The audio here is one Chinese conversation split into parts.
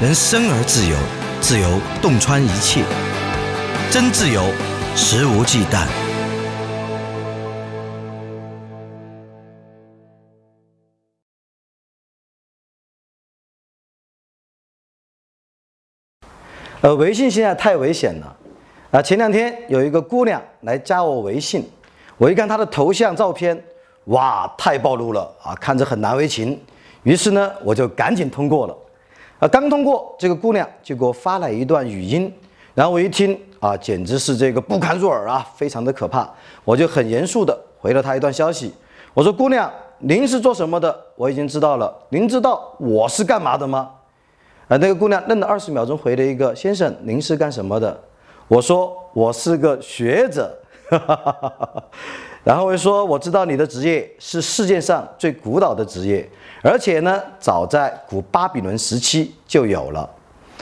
人生而自由，自由洞穿一切，真自由，肆无忌惮。呃，微信现在太危险了啊！前两天有一个姑娘来加我微信，我一看她的头像照片，哇，太暴露了啊，看着很难为情。于是呢，我就赶紧通过了。啊，刚通过，这个姑娘就给我发来一段语音，然后我一听啊，简直是这个不堪入耳啊，非常的可怕。我就很严肃的回了她一段消息，我说：“姑娘，您是做什么的？我已经知道了。您知道我是干嘛的吗？”啊，那个姑娘愣了二十秒钟，回了一个：“先生，您是干什么的？”我说：“我是个学者。” 然后我说：“我知道你的职业是世界上最古老的职业。”而且呢，早在古巴比伦时期就有了。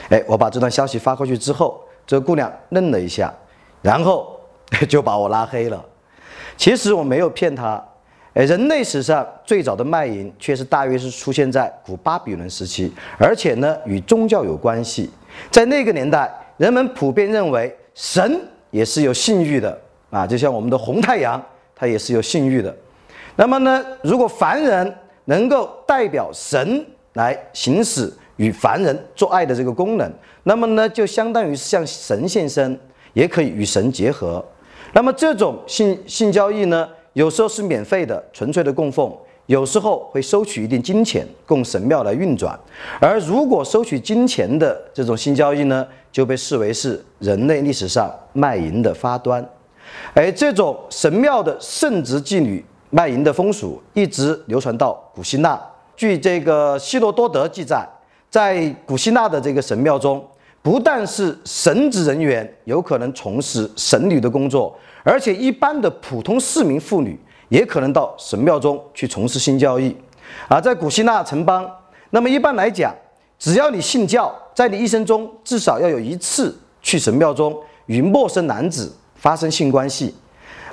哎，我把这段消息发过去之后，这个姑娘愣了一下，然后 就把我拉黑了。其实我没有骗她。哎，人类史上最早的卖淫，却是大约是出现在古巴比伦时期，而且呢，与宗教有关系。在那个年代，人们普遍认为神也是有性欲的啊，就像我们的红太阳，它也是有性欲的。那么呢，如果凡人，能够代表神来行使与凡人做爱的这个功能，那么呢，就相当于是向神献身，也可以与神结合。那么这种性性交易呢，有时候是免费的，纯粹的供奉；有时候会收取一定金钱，供神庙来运转。而如果收取金钱的这种性交易呢，就被视为是人类历史上卖淫的发端。而这种神庙的圣职妓女。卖淫的风俗一直流传到古希腊。据这个希罗多德记载，在古希腊的这个神庙中，不但是神职人员有可能从事神女的工作，而且一般的普通市民妇女也可能到神庙中去从事性交易。而在古希腊城邦，那么一般来讲，只要你信教，在你一生中至少要有一次去神庙中与陌生男子发生性关系。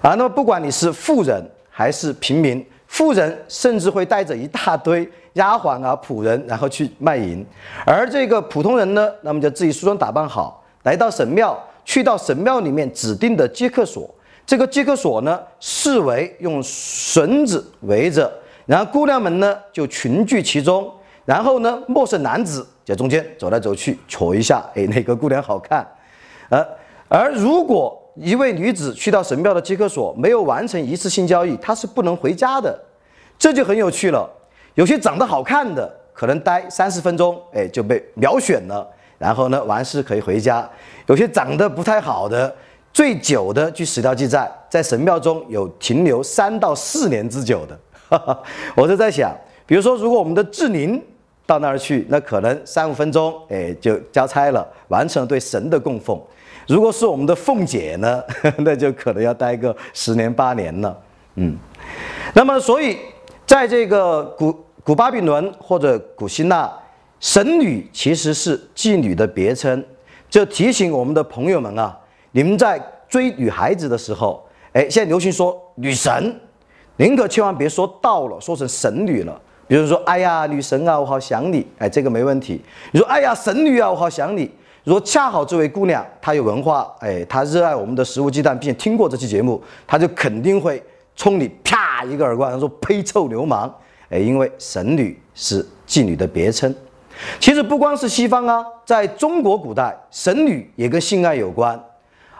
啊，那么不管你是富人，还是平民，富人甚至会带着一大堆丫鬟啊、仆人，然后去卖淫；而这个普通人呢，那么就自己梳妆打扮好，来到神庙，去到神庙里面指定的接客所。这个接客所呢，视为用绳子围着，然后姑娘们呢就群聚其中，然后呢，陌生男子在中间走来走去，瞅一下，哎，哪个姑娘好看？呃，而如果一位女子去到神庙的接客所，没有完成一次性交易，她是不能回家的。这就很有趣了。有些长得好看的，可能待三十分钟，哎，就被秒选了，然后呢，完事可以回家。有些长得不太好的，最久的，据史料记载，在神庙中有停留三到四年之久的。我就在想，比如说，如果我们的志宁到那儿去，那可能三五分钟，哎，就交差了，完成了对神的供奉。如果是我们的凤姐呢，那就可能要待个十年八年了。嗯，那么所以在这个古古巴比伦或者古希腊，神女其实是妓女的别称。就提醒我们的朋友们啊，你们在追女孩子的时候，哎，现在流行说女神，宁可千万别说到了，说成神女了。比如说，哎呀，女神啊，我好想你，哎，这个没问题。你说，哎呀，神女啊，我好想你。如果恰好这位姑娘她有文化，哎，她热爱我们的食物鸡蛋，并且听过这期节目，她就肯定会冲你啪一个耳光，她说呸臭流氓，哎，因为神女是妓女的别称。其实不光是西方啊，在中国古代，神女也跟性爱有关。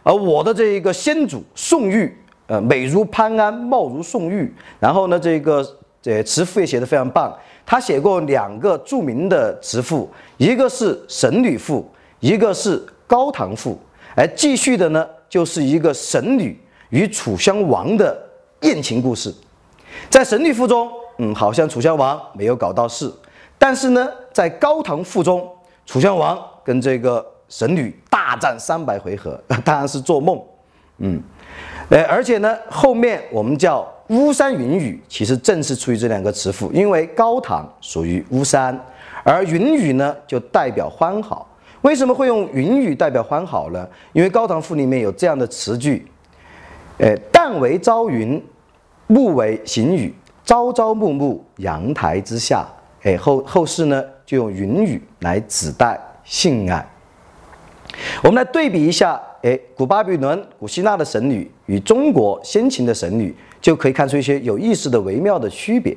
而我的这一个先祖宋玉，呃，美如潘安，貌如宋玉，然后呢，这个这词赋也写得非常棒，他写过两个著名的词赋，一个是神女赋。一个是高唐赋，而继续的呢，就是一个神女与楚襄王的艳情故事。在神女赋中，嗯，好像楚襄王没有搞到事，但是呢，在高唐赋中，楚襄王跟这个神女大战三百回合，当然是做梦，嗯，呃，而且呢，后面我们叫巫山云雨，其实正是出于这两个词赋，因为高唐属于巫山，而云雨呢，就代表欢好。为什么会用云雨代表欢好呢？因为《高唐赋》里面有这样的词句，呃，旦为朝云，暮为行雨，朝朝暮暮，阳台之下。哎，后后世呢就用云雨来指代性爱。我们来对比一下，哎，古巴比伦、古希腊的神女与中国先秦的神女，就可以看出一些有意思的、微妙的区别。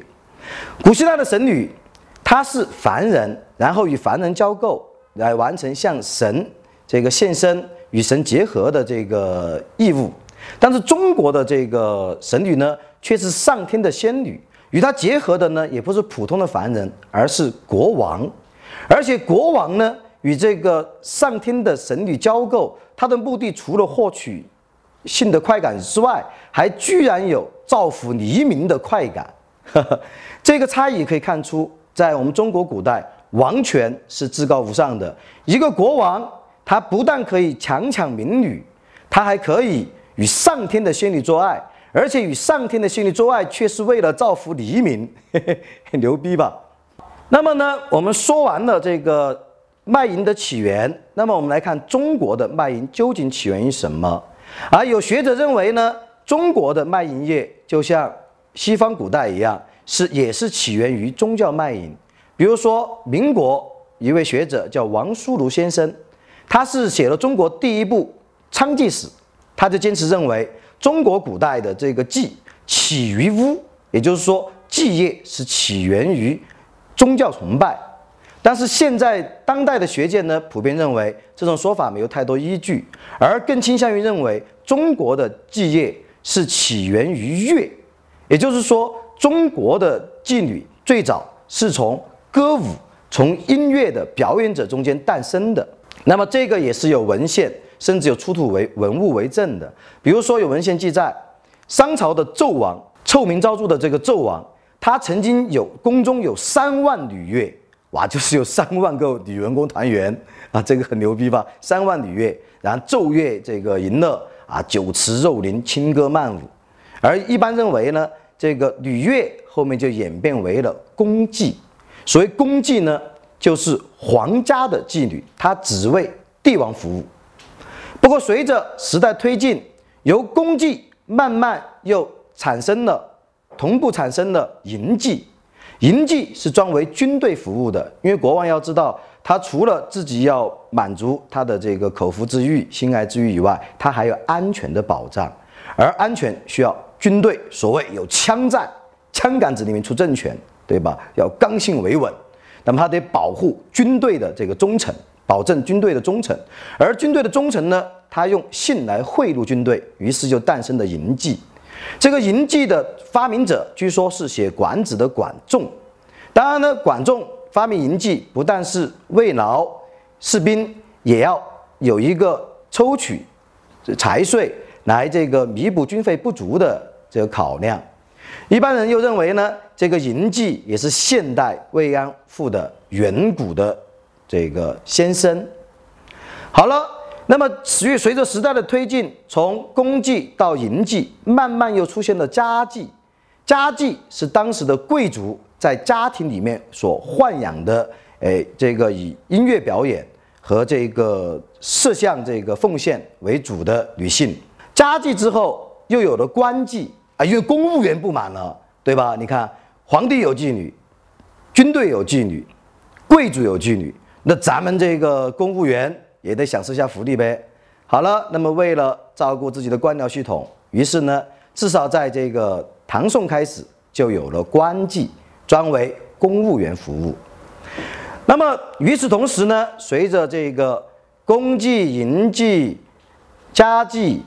古希腊的神女，她是凡人，然后与凡人交媾，来完成向神这个献身、与神结合的这个义务。但是中国的这个神女呢，却是上天的仙女，与她结合的呢，也不是普通的凡人，而是国王，而且国王呢。与这个上天的神女交媾，他的目的除了获取性的快感之外，还居然有造福黎民的快感。这个差异可以看出，在我们中国古代，王权是至高无上的。一个国王，他不但可以强抢民女，他还可以与上天的仙女做爱，而且与上天的仙女做爱，却是为了造福黎民，很 牛逼吧？那么呢，我们说完了这个。卖淫的起源，那么我们来看中国的卖淫究竟起源于什么？而有学者认为呢，中国的卖淫业就像西方古代一样，是也是起源于宗教卖淫。比如说，民国一位学者叫王书庐先生，他是写了中国第一部娼妓史，他就坚持认为中国古代的这个妓起于巫，也就是说，妓业是起源于宗教崇拜。但是现在当代的学界呢，普遍认为这种说法没有太多依据，而更倾向于认为中国的妓业是起源于乐，也就是说，中国的妓女最早是从歌舞、从音乐的表演者中间诞生的。那么这个也是有文献，甚至有出土为文物为证的。比如说有文献记载，商朝的纣王臭名昭著的这个纣王，他曾经有宫中有三万女乐。哇，就是有三万个女员工团员啊，这个很牛逼吧？三万女乐，然后奏乐这个淫乐啊，酒池肉林，轻歌曼舞。而一般认为呢，这个女乐后面就演变为了宫妓。所谓宫妓呢，就是皇家的妓女，她只为帝王服务。不过随着时代推进，由宫妓慢慢又产生了，同步产生了淫妓。营妓是专为军队服务的，因为国王要知道，他除了自己要满足他的这个口腹之欲、心爱之欲以外，他还有安全的保障，而安全需要军队，所谓有枪战，枪杆子里面出政权，对吧？要刚性维稳，那么他得保护军队的这个忠诚，保证军队的忠诚，而军队的忠诚呢，他用性来贿赂军队，于是就诞生了营妓。这个淫妓的发明者，据说是写《管子》的管仲。当然呢，管仲发明淫妓，不但是慰劳士兵，也要有一个抽取财税来这个弥补军费不足的这个考量。一般人又认为呢，这个淫妓也是现代慰安妇的远古的这个先生。好了。那么，随随着时代的推进，从公妓到淫妓，慢慢又出现了家妓。家妓是当时的贵族在家庭里面所豢养的，哎，这个以音乐表演和这个摄像这个奉献为主的女性。家妓之后，又有了官妓啊，因为公务员不满了，对吧？你看，皇帝有妓女，军队有妓女，贵族有妓女，那咱们这个公务员。也得享受一下福利呗。好了，那么为了照顾自己的官僚系统，于是呢，至少在这个唐宋开始就有了官妓，专为公务员服务。那么与此同时呢，随着这个公妓、营妓、家妓、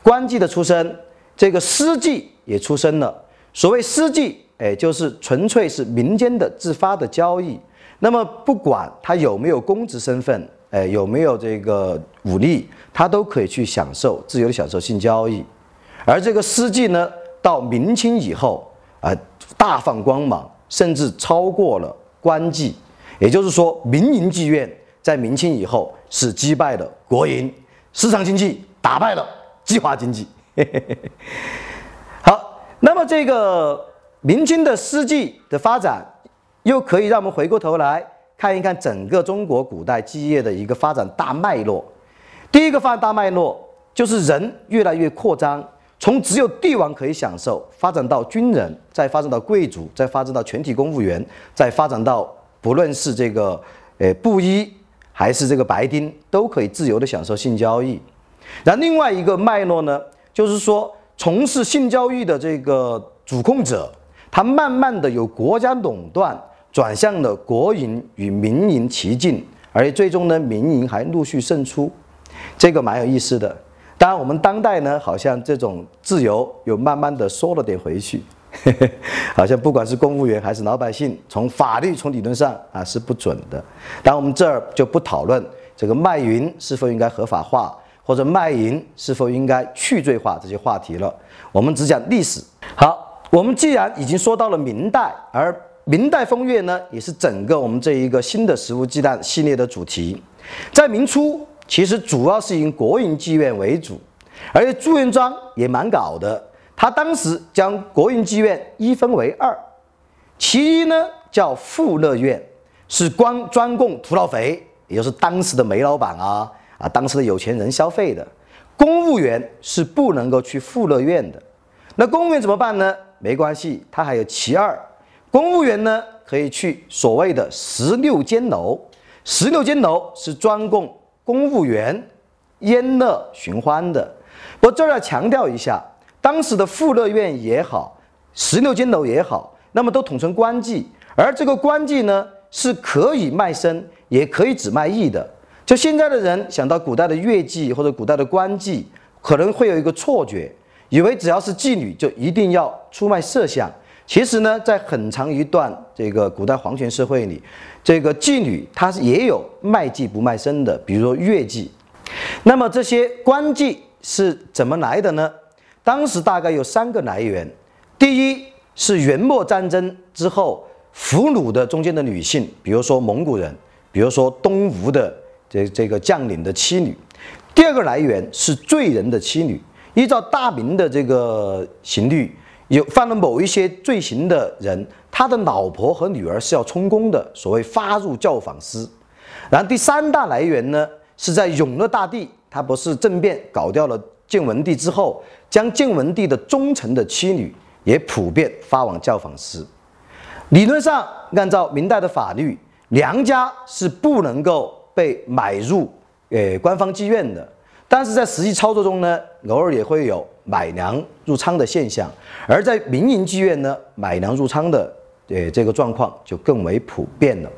官妓的出生，这个私妓也出生了。所谓私妓，哎，就是纯粹是民间的自发的交易。那么不管他有没有公职身份。哎，有没有这个武力，他都可以去享受自由的享受性交易。而这个私妓呢，到明清以后啊，大放光芒，甚至超过了官妓。也就是说，民营妓院在明清以后是击败了国营市场经济，打败了计划经济。好，那么这个明清的私妓的发展，又可以让我们回过头来。看一看整个中国古代基业的一个发展大脉络。第一个发展大脉络就是人越来越扩张，从只有帝王可以享受，发展到军人，再发展到贵族，再发展到全体公务员，再发展到不论是这个呃布衣，还是这个白丁，都可以自由的享受性交易。然后另外一个脉络呢，就是说从事性交易的这个主控者，它慢慢的由国家垄断转向了国营与民营齐进，而最终呢，民营还陆续胜出，这个蛮有意思的。当然，我们当代呢，好像这种自由又慢慢的缩了点回去。好像不管是公务员还是老百姓，从法律从理论上啊是不准的。当我们这儿就不讨论这个卖淫是否应该合法化，或者卖淫是否应该去罪化这些话题了。我们只讲历史。好，我们既然已经说到了明代，而明代风月呢，也是整个我们这一个新的食物忌惮系列的主题。在明初，其实主要是以国营妓院为主，而且朱元璋也蛮搞的。他当时将国营妓院一分为二，其一呢叫富乐院，是光专供土老肥，也就是当时的煤老板啊啊，当时的有钱人消费的。公务员是不能够去富乐院的。那公务员怎么办呢？没关系，他还有其二，公务员呢可以去所谓的十六间楼，十六间楼是专供公务员宴乐寻欢的。我这儿要强调一下。当时的富乐院也好，十六间楼也好，那么都统称官妓，而这个官妓呢是可以卖身，也可以只卖艺的。就现在的人想到古代的乐妓或者古代的官妓，可能会有一个错觉，以为只要是妓女就一定要出卖色相。其实呢，在很长一段这个古代皇权社会里，这个妓女她也有卖妓不卖身的，比如说乐妓。那么这些官妓是怎么来的呢？当时大概有三个来源，第一是元末战争之后俘虏的中间的女性，比如说蒙古人，比如说东吴的这这个将领的妻女；第二个来源是罪人的妻女，依照大明的这个刑律，有犯了某一些罪行的人，他的老婆和女儿是要充公的，所谓发入教坊司。然后第三大来源呢，是在永乐大帝他不是政变搞掉了。建文帝之后，将建文帝的忠臣的妻女也普遍发往教坊司。理论上，按照明代的法律，良家是不能够被买入呃官方妓院的。但是在实际操作中呢，偶尔也会有买粮入仓的现象。而在民营妓院呢，买粮入仓的呃这个状况就更为普遍了。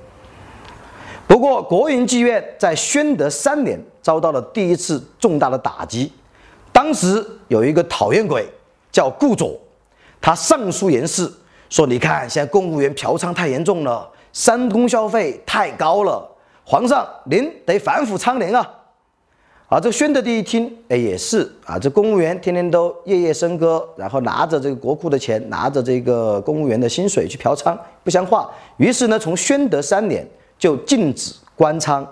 不过，国营妓院在宣德三年遭到了第一次重大的打击。当时有一个讨厌鬼叫顾左，他上书言事说：“你看，现在公务员嫖娼太严重了，三公消费太高了，皇上您得反腐倡廉啊！”啊，这个宣德帝一听，哎，也是啊，这公务员天天都夜夜笙歌，然后拿着这个国库的钱，拿着这个公务员的薪水去嫖娼，不像话。于是呢，从宣德三年就禁止官娼。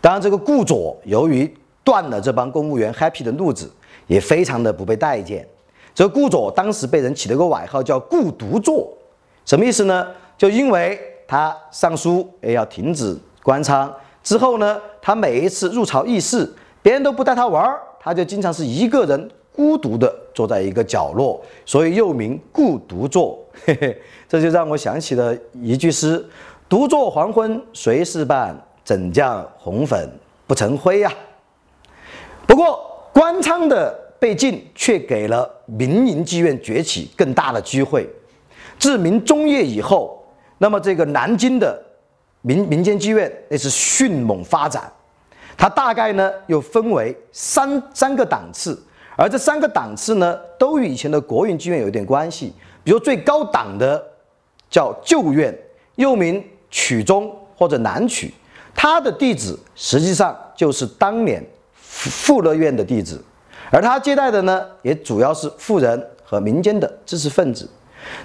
当然，这个顾左由于断了这帮公务员 happy 的路子。也非常的不被待见。这个顾左当时被人起了个外号叫“顾独坐”，什么意思呢？就因为他上书哎要停止官娼之后呢，他每一次入朝议事，别人都不带他玩儿，他就经常是一个人孤独的坐在一个角落，所以又名“孤独坐”。嘿嘿，这就让我想起了一句诗：“独坐黄昏谁是伴，怎将红粉不成灰呀？”不过。官仓的被禁，却给了民营妓院崛起更大的机会。自明中叶以后，那么这个南京的民民间妓院那是迅猛发展。它大概呢又分为三三个档次，而这三个档次呢都与以前的国营妓院有一点关系。比如最高档的叫旧院，又名曲中或者南曲，它的地址实际上就是当年。富乐院的弟子，而他接待的呢，也主要是富人和民间的知识分子。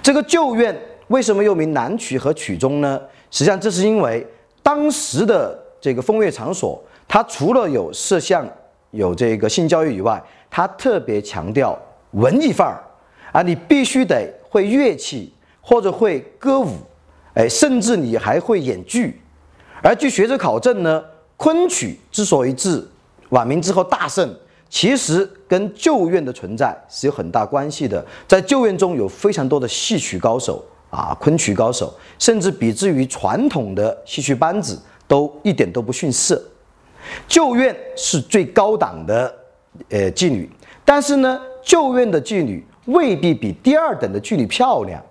这个旧院为什么又名南曲和曲中呢？实际上，这是因为当时的这个风月场所，它除了有摄像、有这个性教育以外，它特别强调文艺范儿啊，你必须得会乐器或者会歌舞，哎，甚至你还会演剧。而据学者考证呢，昆曲之所以自晚明之后大盛，其实跟旧院的存在是有很大关系的。在旧院中有非常多的戏曲高手啊，昆曲高手，甚至比之于传统的戏曲班子，都一点都不逊色。旧院是最高档的呃妓女，但是呢，旧院的妓女未必比第二等的妓女漂亮，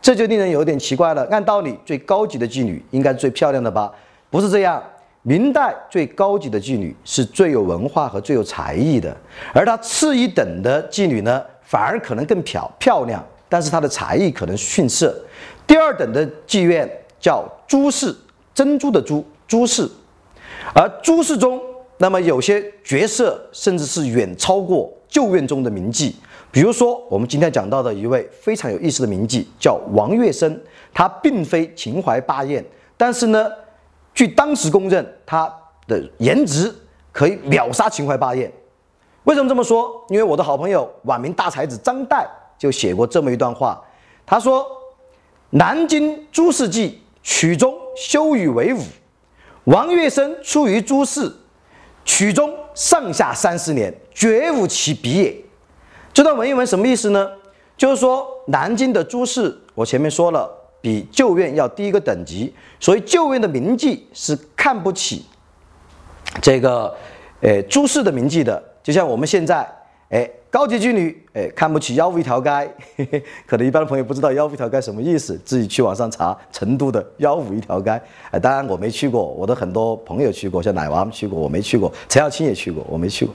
这就令人有点奇怪了。按道理，最高级的妓女应该最漂亮的吧？不是这样。明代最高级的妓女是最有文化和最有才艺的，而她次一等的妓女呢，反而可能更漂漂亮，但是她的才艺可能逊色。第二等的妓院叫朱氏，珍珠的珠，朱氏。而朱氏中，那么有些角色甚至是远超过旧院中的名妓，比如说我们今天讲到的一位非常有意思的名妓，叫王月笙，他并非秦淮八艳，但是呢。据当时公认，他的颜值可以秒杀秦淮八艳。为什么这么说？因为我的好朋友晚明大才子张岱就写过这么一段话。他说：“南京朱氏记曲中修与为伍，王月生出于朱氏，曲中上下三十年，绝无其比也。”这段文言文什么意思呢？就是说南京的朱氏，我前面说了。比旧院要低一个等级，所以旧院的名妓是看不起这个，呃，朱氏的名妓的。就像我们现在，哎，高级妓女，哎，看不起腰腹一条街。可能一般的朋友不知道腰腹一条街什么意思，自己去网上查成都的腰五一条街。哎，当然我没去过，我的很多朋友去过，像奶娃去过，我没去过。陈小青也去过，我没去过。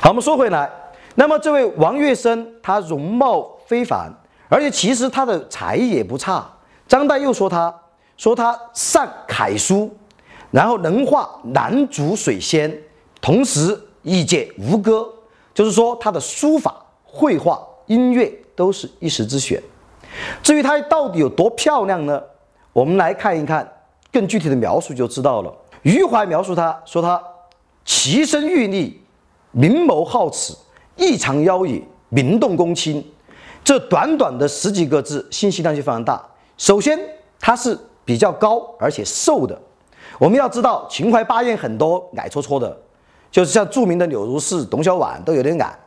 好，我们说回来，那么这位王月生，他容貌非凡，而且其实他的才艺也不差。张岱又说他，说他善楷书，然后能画南竹水仙，同时亦见吴歌，就是说他的书法、绘画、音乐都是一时之选。至于他到底有多漂亮呢？我们来看一看更具体的描述就知道了。余怀描述他说他奇身玉立，明眸皓齿，异常妖冶，明动公卿。这短短的十几个字，信息量就非常大。首先，他是比较高而且瘦的。我们要知道，秦淮八艳很多矮戳戳的，就是像著名的柳如是、董小宛都有点矮。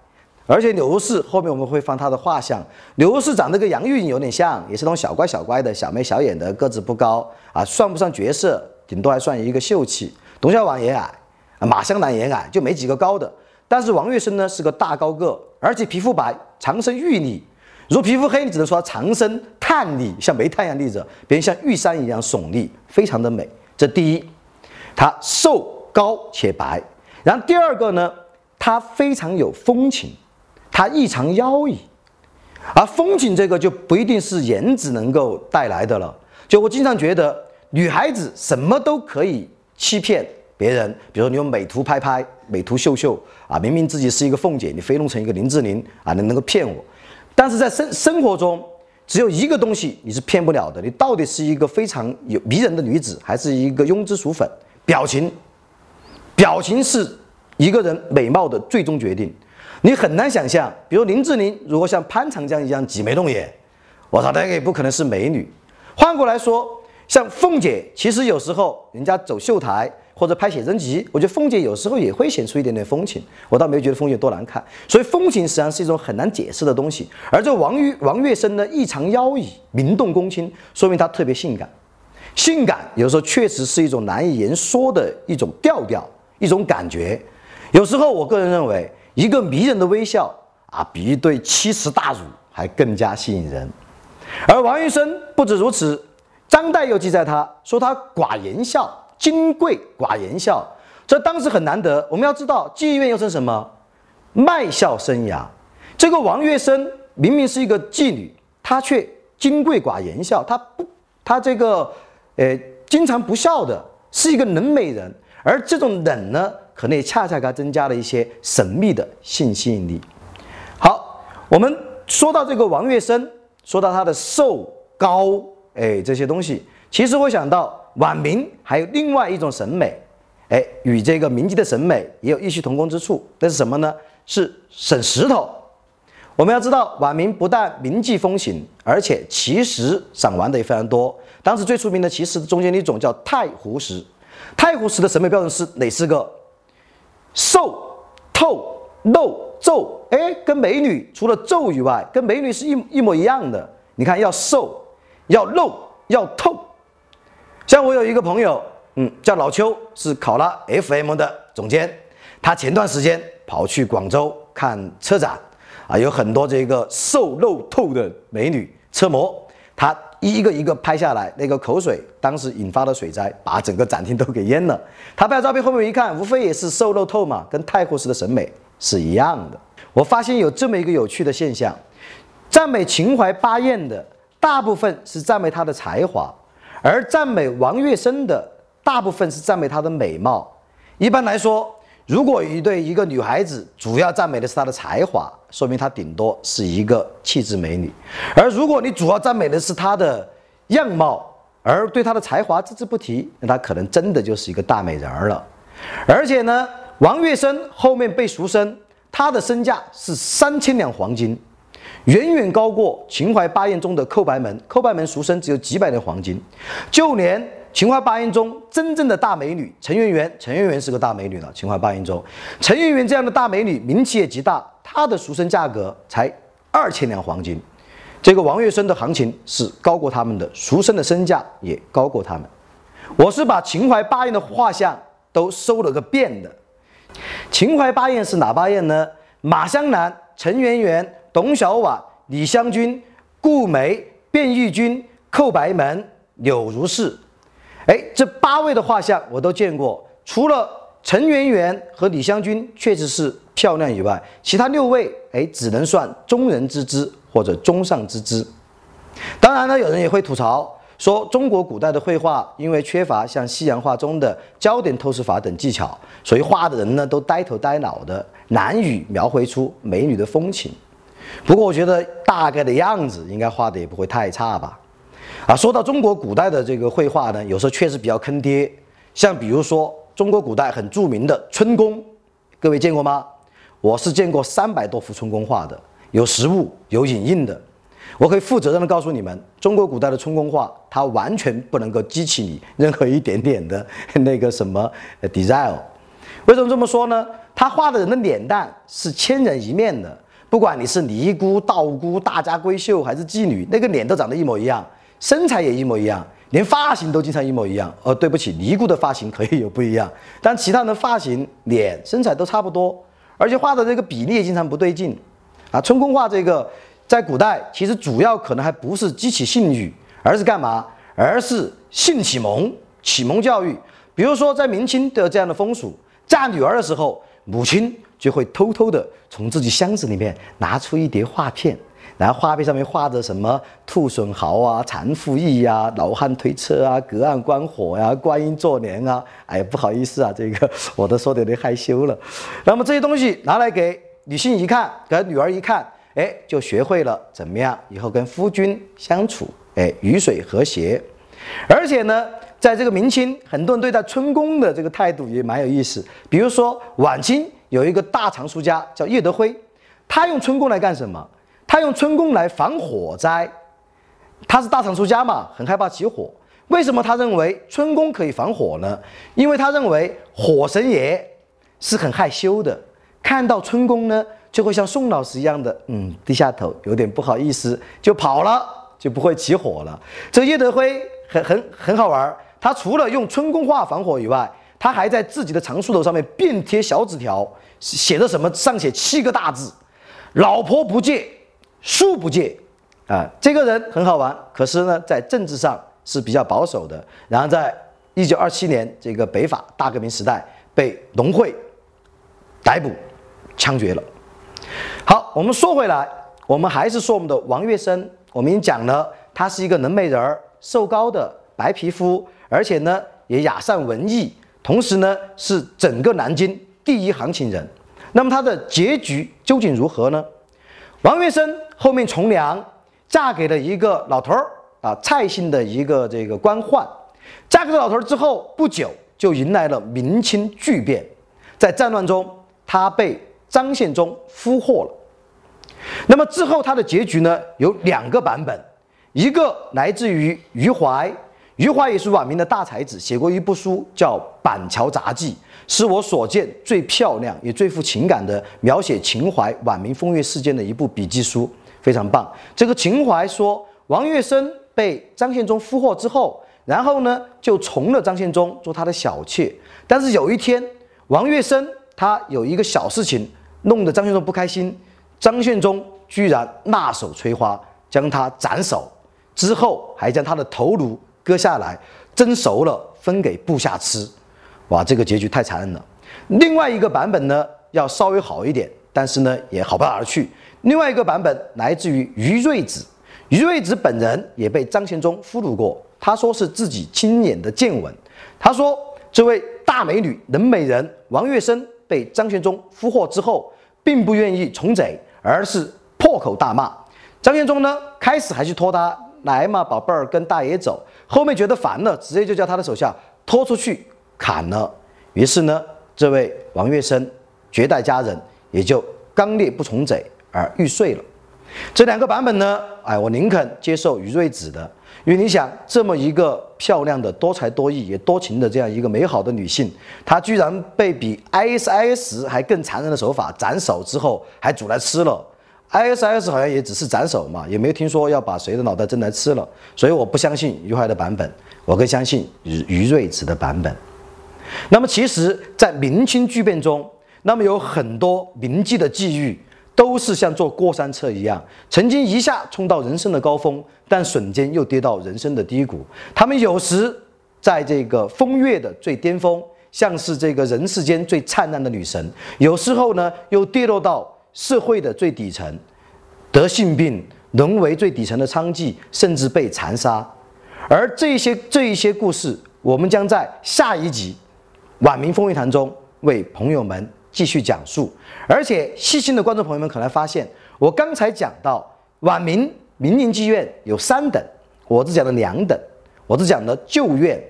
而且柳如是后面我们会放她的画像，柳如是长得跟杨钰莹有点像，也是那种小乖小乖的小眉小眼的，个子不高啊，算不上绝色，顶多还算一个秀气。董小宛也矮，马香南也矮，就没几个高的。但是王月笙呢是个大高个，而且皮肤白，长身玉立。如皮肤黑，你只能说长身炭立，像煤炭一样立着，别人像玉山一样耸立，非常的美。这第一，她瘦高且白。然后第二个呢，她非常有风情，她异常妖异。而风情这个就不一定是颜值能够带来的了。就我经常觉得，女孩子什么都可以欺骗别人，比如说你用美图拍拍、美图秀秀啊，明明自己是一个凤姐，你非弄成一个林志玲啊，能能够骗我。但是在生生活中，只有一个东西你是骗不了的，你到底是一个非常有迷人的女子，还是一个庸脂俗粉？表情，表情是一个人美貌的最终决定。你很难想象，比如林志玲如果像潘长江一样挤眉弄眼，我操，那个也不可能是美女。换过来说，像凤姐，其实有时候人家走秀台。或者拍写真集，我觉得凤姐有时候也会显出一点点风情，我倒没觉得凤姐多难看。所以风情实际上是一种很难解释的东西。而这王玉王月笙呢，异常妖异，灵动公卿，说明她特别性感。性感有时候确实是一种难以言说的一种调调，一种感觉。有时候我个人认为，一个迷人的微笑啊，比一对七尺大乳还更加吸引人。而王玉生不止如此，张岱又记载他说他寡言笑。金贵寡言笑，这当时很难得。我们要知道，妓院又称什么？卖笑生涯。这个王月生明明是一个妓女，她却金贵寡言笑，她不，她这个，呃，经常不笑的，是一个冷美人。而这种冷呢，可能也恰恰给她增加了一些神秘的性吸引力。好，我们说到这个王月笙，说到他的瘦高，哎，这些东西，其实我想到。晚明还有另外一种审美，哎，与这个明记的审美也有异曲同工之处。那是什么呢？是省石头。我们要知道，晚明不但铭记风行，而且奇石赏玩的也非常多。当时最出名的奇石中间的一种叫太湖石。太湖石的审美标准是哪四个？瘦、透、露、皱。哎，跟美女除了皱以外，跟美女是一一模一样的。你看，要瘦，要露，要透。像我有一个朋友，嗯，叫老邱，是考拉 FM 的总监。他前段时间跑去广州看车展，啊，有很多这个瘦露透的美女车模，一个一个拍下来，那个口水当时引发的水灾，把整个展厅都给淹了。他拍照片后面一看，无非也是瘦肉透嘛，跟太湖石的审美是一样的。我发现有这么一个有趣的现象，赞美秦淮八艳的大部分是赞美她的才华。而赞美王月笙的大部分是赞美她的美貌。一般来说，如果一对一个女孩子主要赞美的是她的才华，说明她顶多是一个气质美女；而如果你主要赞美的是她的样貌，而对她的才华只字不提，那她可能真的就是一个大美人儿了。而且呢，王月笙后面被赎身，她的身价是三千两黄金。远远高过秦淮八艳中的寇白门，寇白门赎身只有几百两黄金，就连秦淮八艳中真正的大美女陈圆圆，陈圆圆是个大美女了。秦淮八艳中，陈圆圆这样的大美女名气也极大，她的赎身价格才二千两黄金。这个王月笙的行情是高过他们的，赎身的身价也高过他们。我是把秦淮八艳的画像都收了个遍的。秦淮八艳是哪八艳呢？马湘兰、陈圆圆。董小宛、李香君、顾梅、卞玉君、寇白门、柳如是，哎，这八位的画像我都见过。除了陈圆圆和李香君确实是漂亮以外，其他六位哎，只能算中人之姿或者中上之姿。当然呢，有人也会吐槽说，中国古代的绘画因为缺乏像西洋画中的焦点透视法等技巧，所以画的人呢都呆头呆脑的，难以描绘出美女的风情。不过我觉得大概的样子应该画的也不会太差吧。啊，说到中国古代的这个绘画呢，有时候确实比较坑爹。像比如说中国古代很著名的春宫，各位见过吗？我是见过三百多幅春宫画的，有实物有影印的。我可以负责任的告诉你们，中国古代的春宫画，它完全不能够激起你任何一点点的 那个什么 desire。为什么这么说呢？他画的人的脸蛋是千人一面的。不管你是尼姑、道姑、大家闺秀还是妓女，那个脸都长得一模一样，身材也一模一样，连发型都经常一模一样。哦，对不起，尼姑的发型可以有不一样，但其他人的发型、脸、身材都差不多，而且画的这个比例也经常不对劲。啊，春宫画这个，在古代其实主要可能还不是激起性欲，而是干嘛？而是性启蒙、启蒙教育。比如说在明清都有这样的风俗，嫁女儿的时候，母亲。就会偷偷的从自己箱子里面拿出一叠画片，然后画壁上面画着什么兔笋豪啊、蚕妇意呀、老汉推车啊、隔岸观火呀、观音坐莲啊。哎，不好意思啊，这个 我都说的有点害羞了。那么这些东西拿来给女性一看，给女儿一看，哎，就学会了怎么样以后跟夫君相处，哎，鱼水和谐。而且呢，在这个明清，很多人对待春宫的这个态度也蛮有意思。比如说晚清。有一个大藏书家叫叶德辉，他用春宫来干什么？他用春宫来防火灾。他是大藏书家嘛，很害怕起火。为什么他认为春宫可以防火呢？因为他认为火神爷是很害羞的，看到春宫呢，就会像宋老师一样的，嗯，低下头，有点不好意思，就跑了，就不会起火了。这叶德辉很很很好玩，他除了用春宫画防火以外，他还在自己的长书头上面便贴小纸条。写的什么？上写七个大字：“老婆不借，书不借。”啊，这个人很好玩，可是呢，在政治上是比较保守的。然后在一九二七年这个北法大革命时代，被农会逮捕、枪决了。好，我们说回来，我们还是说我们的王月生。我们已经讲了，他是一个能美人儿，瘦高的白皮肤，而且呢也雅善文艺，同时呢是整个南京。第一行情人，那么他的结局究竟如何呢？王月生后面从良，嫁给了一个老头儿啊，蔡姓的一个这个官宦。嫁给了老头儿之后，不久就迎来了明清巨变。在战乱中，他被张献忠俘获了。那么之后他的结局呢？有两个版本，一个来自于余怀，余怀也是晚明的大才子，写过一部书叫《板桥杂记》。是我所见最漂亮也最富情感的描写秦淮晚明风月事件的一部笔记书，非常棒。这个秦淮说，王月生被张献忠俘获之后，然后呢就从了张献忠做他的小妾。但是有一天，王月生他有一个小事情弄得张献忠不开心，张献忠居然辣手摧花，将他斩首，之后还将他的头颅割下来，蒸熟了分给部下吃。哇，这个结局太残忍了。另外一个版本呢，要稍微好一点，但是呢也好不到哪儿去。另外一个版本来自于于瑞子，于瑞子本人也被张献忠俘虏过，他说是自己亲眼的见闻。他说，这位大美女冷美人王月生被张献忠俘获之后，并不愿意从贼，而是破口大骂。张献忠呢，开始还是拖他来嘛，宝贝儿跟大爷走，后面觉得烦了，直接就叫他的手下拖出去砍了。于是呢。这位王月生绝代佳人也就刚烈不从贼而玉碎了。这两个版本呢，哎，我宁肯接受于瑞子的，因为你想，这么一个漂亮的、多才多艺也多情的这样一个美好的女性，她居然被比 ISIS 还更残忍的手法斩首之后还煮来吃了。ISIS 好像也只是斩首嘛，也没有听说要把谁的脑袋蒸来吃了。所以我不相信余淮的版本，我更相信于于瑞子的版本。那么，其实，在明清巨变中，那么有很多名妓的际遇，都是像坐过山车一样，曾经一下冲到人生的高峰，但瞬间又跌到人生的低谷。他们有时在这个风月的最巅峰，像是这个人世间最灿烂的女神；有时候呢，又跌落到社会的最底层，得性病，沦为最底层的娼妓，甚至被残杀。而这些这一些故事，我们将在下一集。晚明风云谈中为朋友们继续讲述，而且细心的观众朋友们可能发现，我刚才讲到晚明民营妓院有三等，我只讲了两等，我只讲了旧院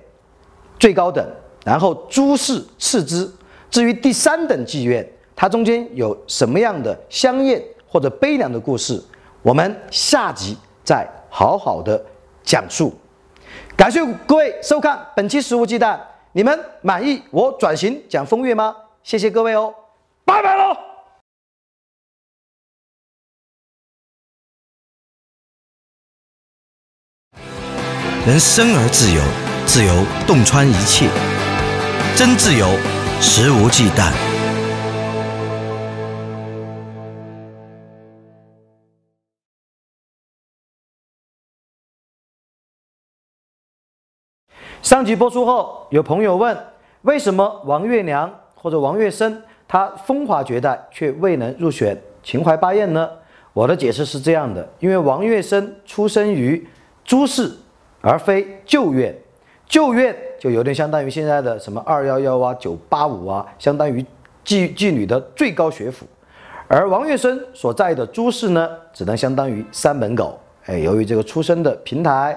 最高等，然后朱氏次之。至于第三等妓院，它中间有什么样的香艳或者悲凉的故事，我们下集再好好的讲述。感谢各位收看本期《食物鸡蛋》。你们满意我转型讲风月吗？谢谢各位哦，拜拜喽！人生而自由，自由洞穿一切，真自由，肆无忌惮。上集播出后，有朋友问：为什么王月娘或者王月生她风华绝代却未能入选秦淮八艳呢？我的解释是这样的：因为王月生出生于朱氏，而非旧院。旧院就有点相当于现在的什么二幺幺啊、九八五啊，相当于妓妓女的最高学府。而王月生所在的朱氏呢，只能相当于三门狗。哎，由于这个出生的平台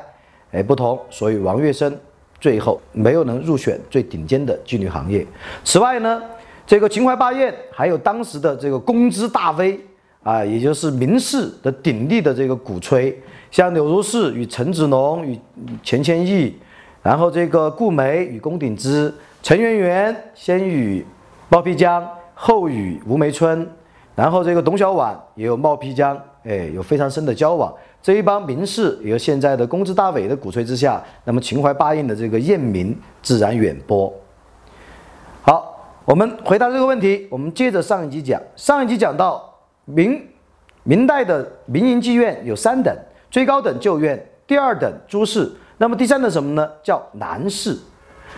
哎不同，所以王月生。最后没有能入选最顶尖的妓女行业。此外呢，这个秦淮八艳还有当时的这个公知大 V 啊，也就是名士的鼎力的这个鼓吹，像柳如是与陈子龙与钱谦益，然后这个顾梅与龚鼎之，陈圆圆先与冒辟疆，后与吴梅村，然后这个董小宛也有冒辟疆，哎，有非常深的交往。这一帮名士，由现在的公知大伟的鼓吹之下，那么秦淮八艳的这个艳名自然远播。好，我们回答这个问题，我们接着上一集讲。上一集讲到明明代的民营妓院有三等，最高等旧院，第二等朱氏，那么第三等什么呢？叫南氏。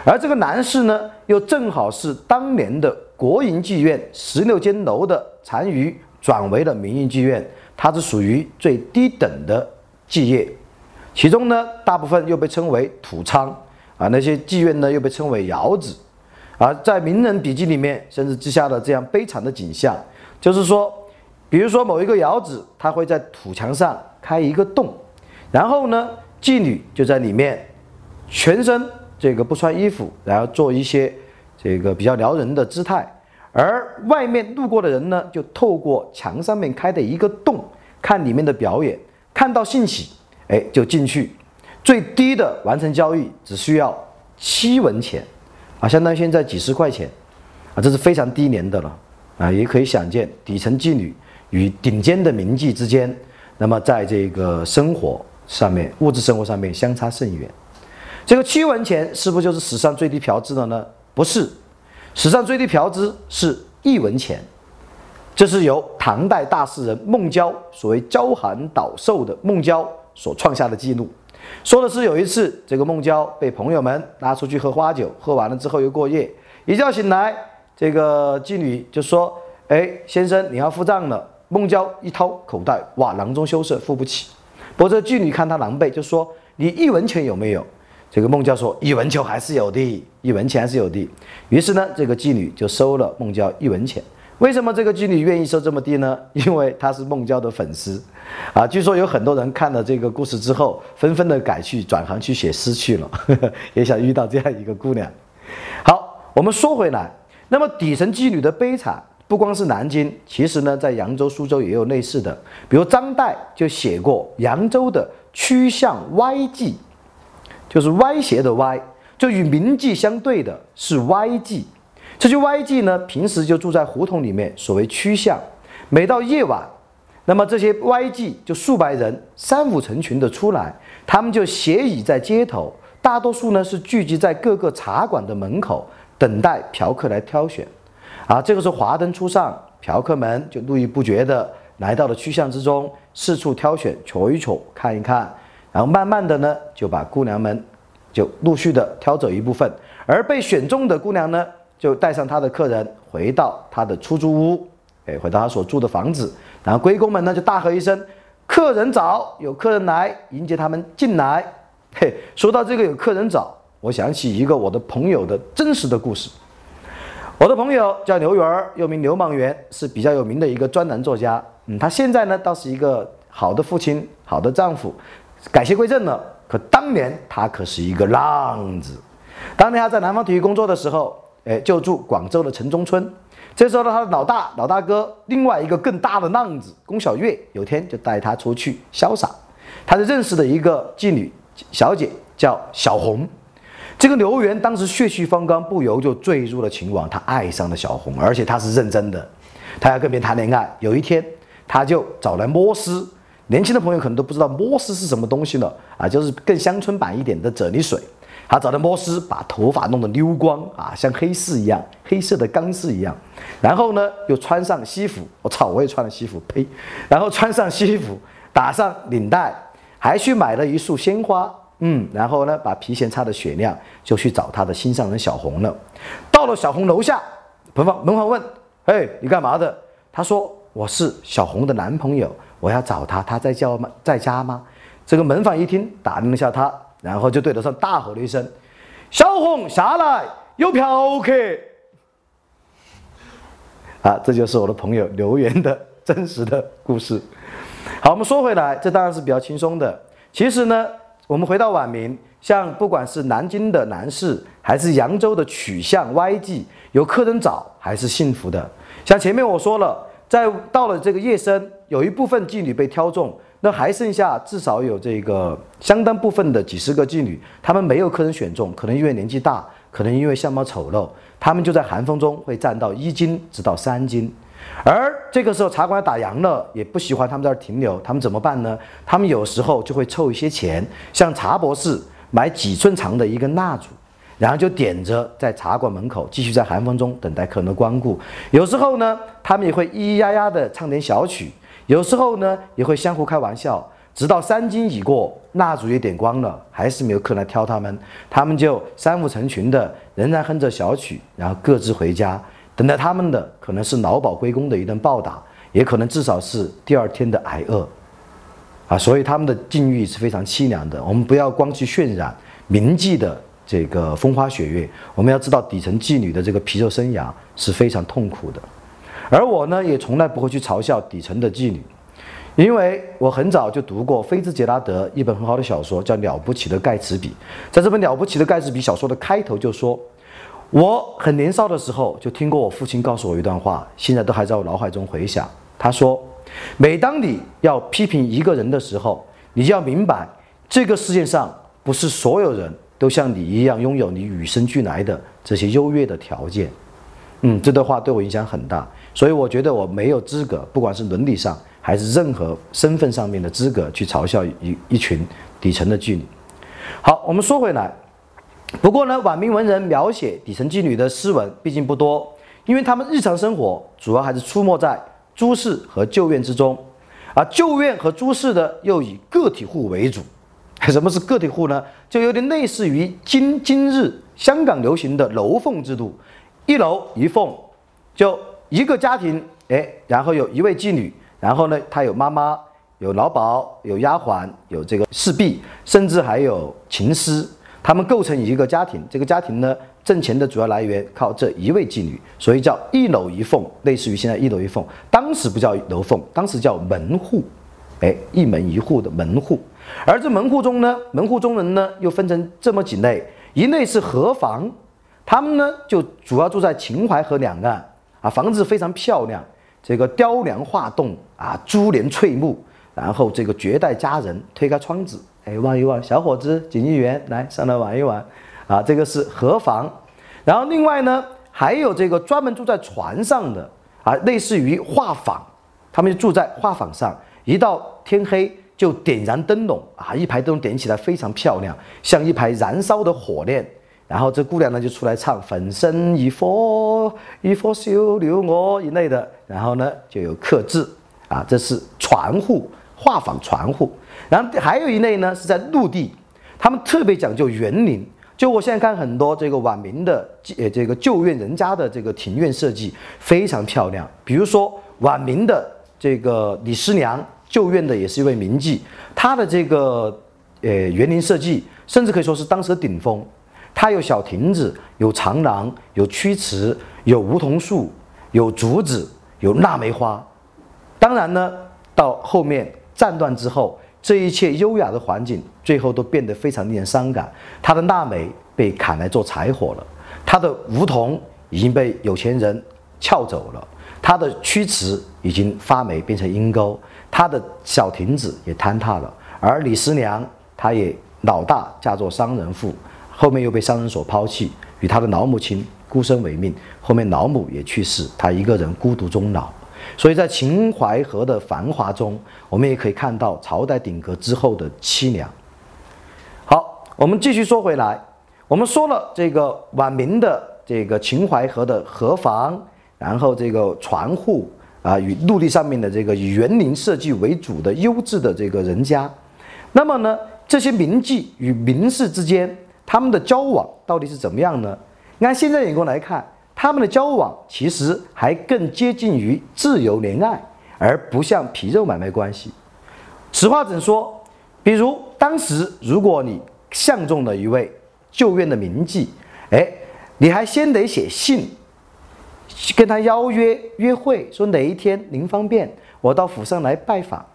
而这个南氏呢，又正好是当年的国营妓院十六间楼的残余，转为了民营妓院。它是属于最低等的妓业，其中呢，大部分又被称为土娼啊，那些妓院呢又被称为窑子，而在名人笔记里面，甚至记下了这样悲惨的景象，就是说，比如说某一个窑子，它会在土墙上开一个洞，然后呢，妓女就在里面，全身这个不穿衣服，然后做一些这个比较撩人的姿态。而外面路过的人呢，就透过墙上面开的一个洞看里面的表演，看到兴起，哎，就进去。最低的完成交易只需要七文钱，啊，相当于现在几十块钱，啊，这是非常低廉的了，啊，也可以想见底层妓女与顶尖的名妓之间，那么在这个生活上面、物质生活上面相差甚远。这个七文钱是不是就是史上最低嫖资的呢？不是，史上最低嫖资是一文钱，这是由唐代大诗人孟郊所谓“娇寒岛瘦”的孟郊所创下的记录。说的是有一次，这个孟郊被朋友们拉出去喝花酒，喝完了之后又过夜，一觉醒来，这个妓女就说：“哎，先生，你要付账了。”孟郊一掏口袋，哇，囊中羞涩，付不起。不过这妓女看他狼狈，就说：“你一文钱有没有？”这个孟郊说：“一文钱还是有的，一文钱还是有的。”于是呢，这个妓女就收了孟郊一文钱。为什么这个妓女愿意收这么低呢？因为她是孟郊的粉丝，啊，据说有很多人看了这个故事之后，纷纷的改去转行去写诗去了，也想遇到这样一个姑娘。好，我们说回来，那么底层妓女的悲惨，不光是南京，其实呢，在扬州、苏州也有类似的，比如张岱就写过扬州的曲巷歪妓。就是歪斜的歪，就与名妓相对的是歪妓。这些歪妓呢，平时就住在胡同里面，所谓趋巷。每到夜晚，那么这些歪妓就数百人，三五成群的出来，他们就斜倚在街头，大多数呢是聚集在各个茶馆的门口，等待嫖客来挑选。啊，这个时候华灯初上，嫖客们就络绎不绝的来到了趋巷之中，四处挑选，瞅一瞅，看一看。然后慢慢的呢，就把姑娘们就陆续的挑走一部分，而被选中的姑娘呢，就带上她的客人回到她的出租屋，哎，回到她所住的房子。然后龟公们呢就大喝一声：“客人早，有客人来迎接他们进来。”嘿，说到这个有客人早，我想起一个我的朋友的真实的故事。我的朋友叫刘元，又名刘莽元，是比较有名的一个专栏作家。嗯，他现在呢倒是一个好的父亲，好的丈夫。改邪归正了，可当年他可是一个浪子。当年他在南方体育工作的时候，哎，就住广州的城中村。这时候呢，他的老大、老大哥，另外一个更大的浪子龚小月，有天就带他出去潇洒。他就认识了一个妓女小姐，叫小红。这个刘元当时血气方刚，不由就坠入了情网。他爱上了小红，而且他是认真的，他要跟别人谈恋爱。有一天，他就找来摩斯。年轻的朋友可能都不知道摩丝是什么东西了啊，就是更乡村版一点的啫喱水。他找的摩丝，把头发弄得溜光啊，像黑丝一样，黑色的钢丝一样。然后呢，又穿上西服，我操，我也穿了西服，呸！然后穿上西服，打上领带，还去买了一束鲜花，嗯，然后呢，把皮鞋擦得雪亮，就去找他的心上人小红了。到了小红楼下，门房门房问：“哎，你干嘛的？”他说：“我是小红的男朋友。”我要找他，他在叫吗？在家吗？这个门房一听，打量一下他，然后就对着上大吼了一声：“小红下来，有嫖客！”啊，这就是我的朋友刘源的真实的故事。好，我们说回来，这当然是比较轻松的。其实呢，我们回到晚明，像不管是南京的南市，还是扬州的曲巷歪妓，有客人找还是幸福的。像前面我说了。在到了这个夜深，有一部分妓女被挑中，那还剩下至少有这个相当部分的几十个妓女，她们没有客人选中，可能因为年纪大，可能因为相貌丑陋，她们就在寒风中会站到一斤直到三斤。而这个时候茶馆打烊了，也不喜欢他们在这儿停留，他们怎么办呢？他们有时候就会凑一些钱，向茶博士买几寸长的一根蜡烛。然后就点着在茶馆门口，继续在寒风中等待客人的光顾。有时候呢，他们也会咿咿呀呀的唱点小曲；有时候呢，也会相互开玩笑。直到三更已过，蜡烛也点光了，还是没有客人来挑他们，他们就三五成群的，仍然哼着小曲，然后各自回家。等待他们的可能是劳保归公的一顿暴打，也可能至少是第二天的挨饿。啊，所以他们的境遇是非常凄凉的。我们不要光去渲染铭记的。这个风花雪月，我们要知道底层妓女的这个皮肉生涯是非常痛苦的，而我呢，也从来不会去嘲笑底层的妓女，因为我很早就读过菲兹杰拉德一本很好的小说，叫《了不起的盖茨比》。在这本《了不起的盖茨比》小说的开头就说，我很年少的时候就听过我父亲告诉我一段话，现在都还在我脑海中回响。他说，每当你要批评一个人的时候，你就要明白，这个世界上不是所有人。都像你一样拥有你与生俱来的这些优越的条件，嗯，这段话对我影响很大，所以我觉得我没有资格，不管是伦理上还是任何身份上面的资格去嘲笑一一群底层的妓女。好，我们说回来，不过呢，晚明文人描写底层妓女的诗文毕竟不多，因为他们日常生活主要还是出没在朱市和旧院之中，而旧院和朱市的又以个体户为主。什么是个体户呢？就有点类似于今今日香港流行的楼凤制度，一楼一凤，就一个家庭，哎，然后有一位妓女，然后呢，她有妈妈，有老鸨，有丫鬟，有这个侍婢，甚至还有琴师，他们构成一个家庭。这个家庭呢，挣钱的主要来源靠这一位妓女，所以叫一楼一凤，类似于现在一楼一凤。当时不叫楼凤，当时叫门户，哎，一门一户的门户。而这门户中呢，门户中人呢又分成这么几类，一类是河房，他们呢就主要住在秦淮河两岸啊，房子非常漂亮，这个雕梁画栋啊，珠帘翠幕，然后这个绝代佳人推开窗子，哎望一望，小伙子锦衣园来上来玩一玩，啊，这个是河房，然后另外呢还有这个专门住在船上的啊，类似于画舫，他们就住在画舫上，一到天黑。就点燃灯笼啊，一排灯点起来非常漂亮，像一排燃烧的火焰。然后这姑娘呢就出来唱“粉身一佛，一佛修留我”一类的。然后呢就有刻字啊，这是船户画舫船户。然后还有一类呢是在陆地，他们特别讲究园林。就我现在看很多这个晚明的呃这个旧院人家的这个庭院设计非常漂亮。比如说晚明的这个李师娘。旧院的也是一位名妓，他的这个呃园林设计，甚至可以说是当时的顶峰。它有小亭子，有长廊，有曲池，有梧桐树，有竹子，有腊梅花。当然呢，到后面战乱之后，这一切优雅的环境，最后都变得非常令人伤感。它的腊梅被砍来做柴火了，它的梧桐已经被有钱人撬走了，它的曲池已经发霉变成阴沟。他的小亭子也坍塌了，而李师娘她也老大嫁作商人妇，后面又被商人所抛弃，与他的老母亲孤身为命，后面老母也去世，他一个人孤独终老。所以在秦淮河的繁华中，我们也可以看到朝代鼎革之后的凄凉。好，我们继续说回来，我们说了这个晚明的这个秦淮河的河房，然后这个船户。啊，与陆地上面的这个以园林设计为主的优质的这个人家，那么呢，这些名妓与名士之间他们的交往到底是怎么样呢？按现在眼光来看，他们的交往其实还更接近于自由恋爱，而不像皮肉买卖关系。此话怎说？比如当时如果你相中了一位旧院的名妓，哎，你还先得写信。跟他邀约约会，说哪一天您方便，我到府上来拜访。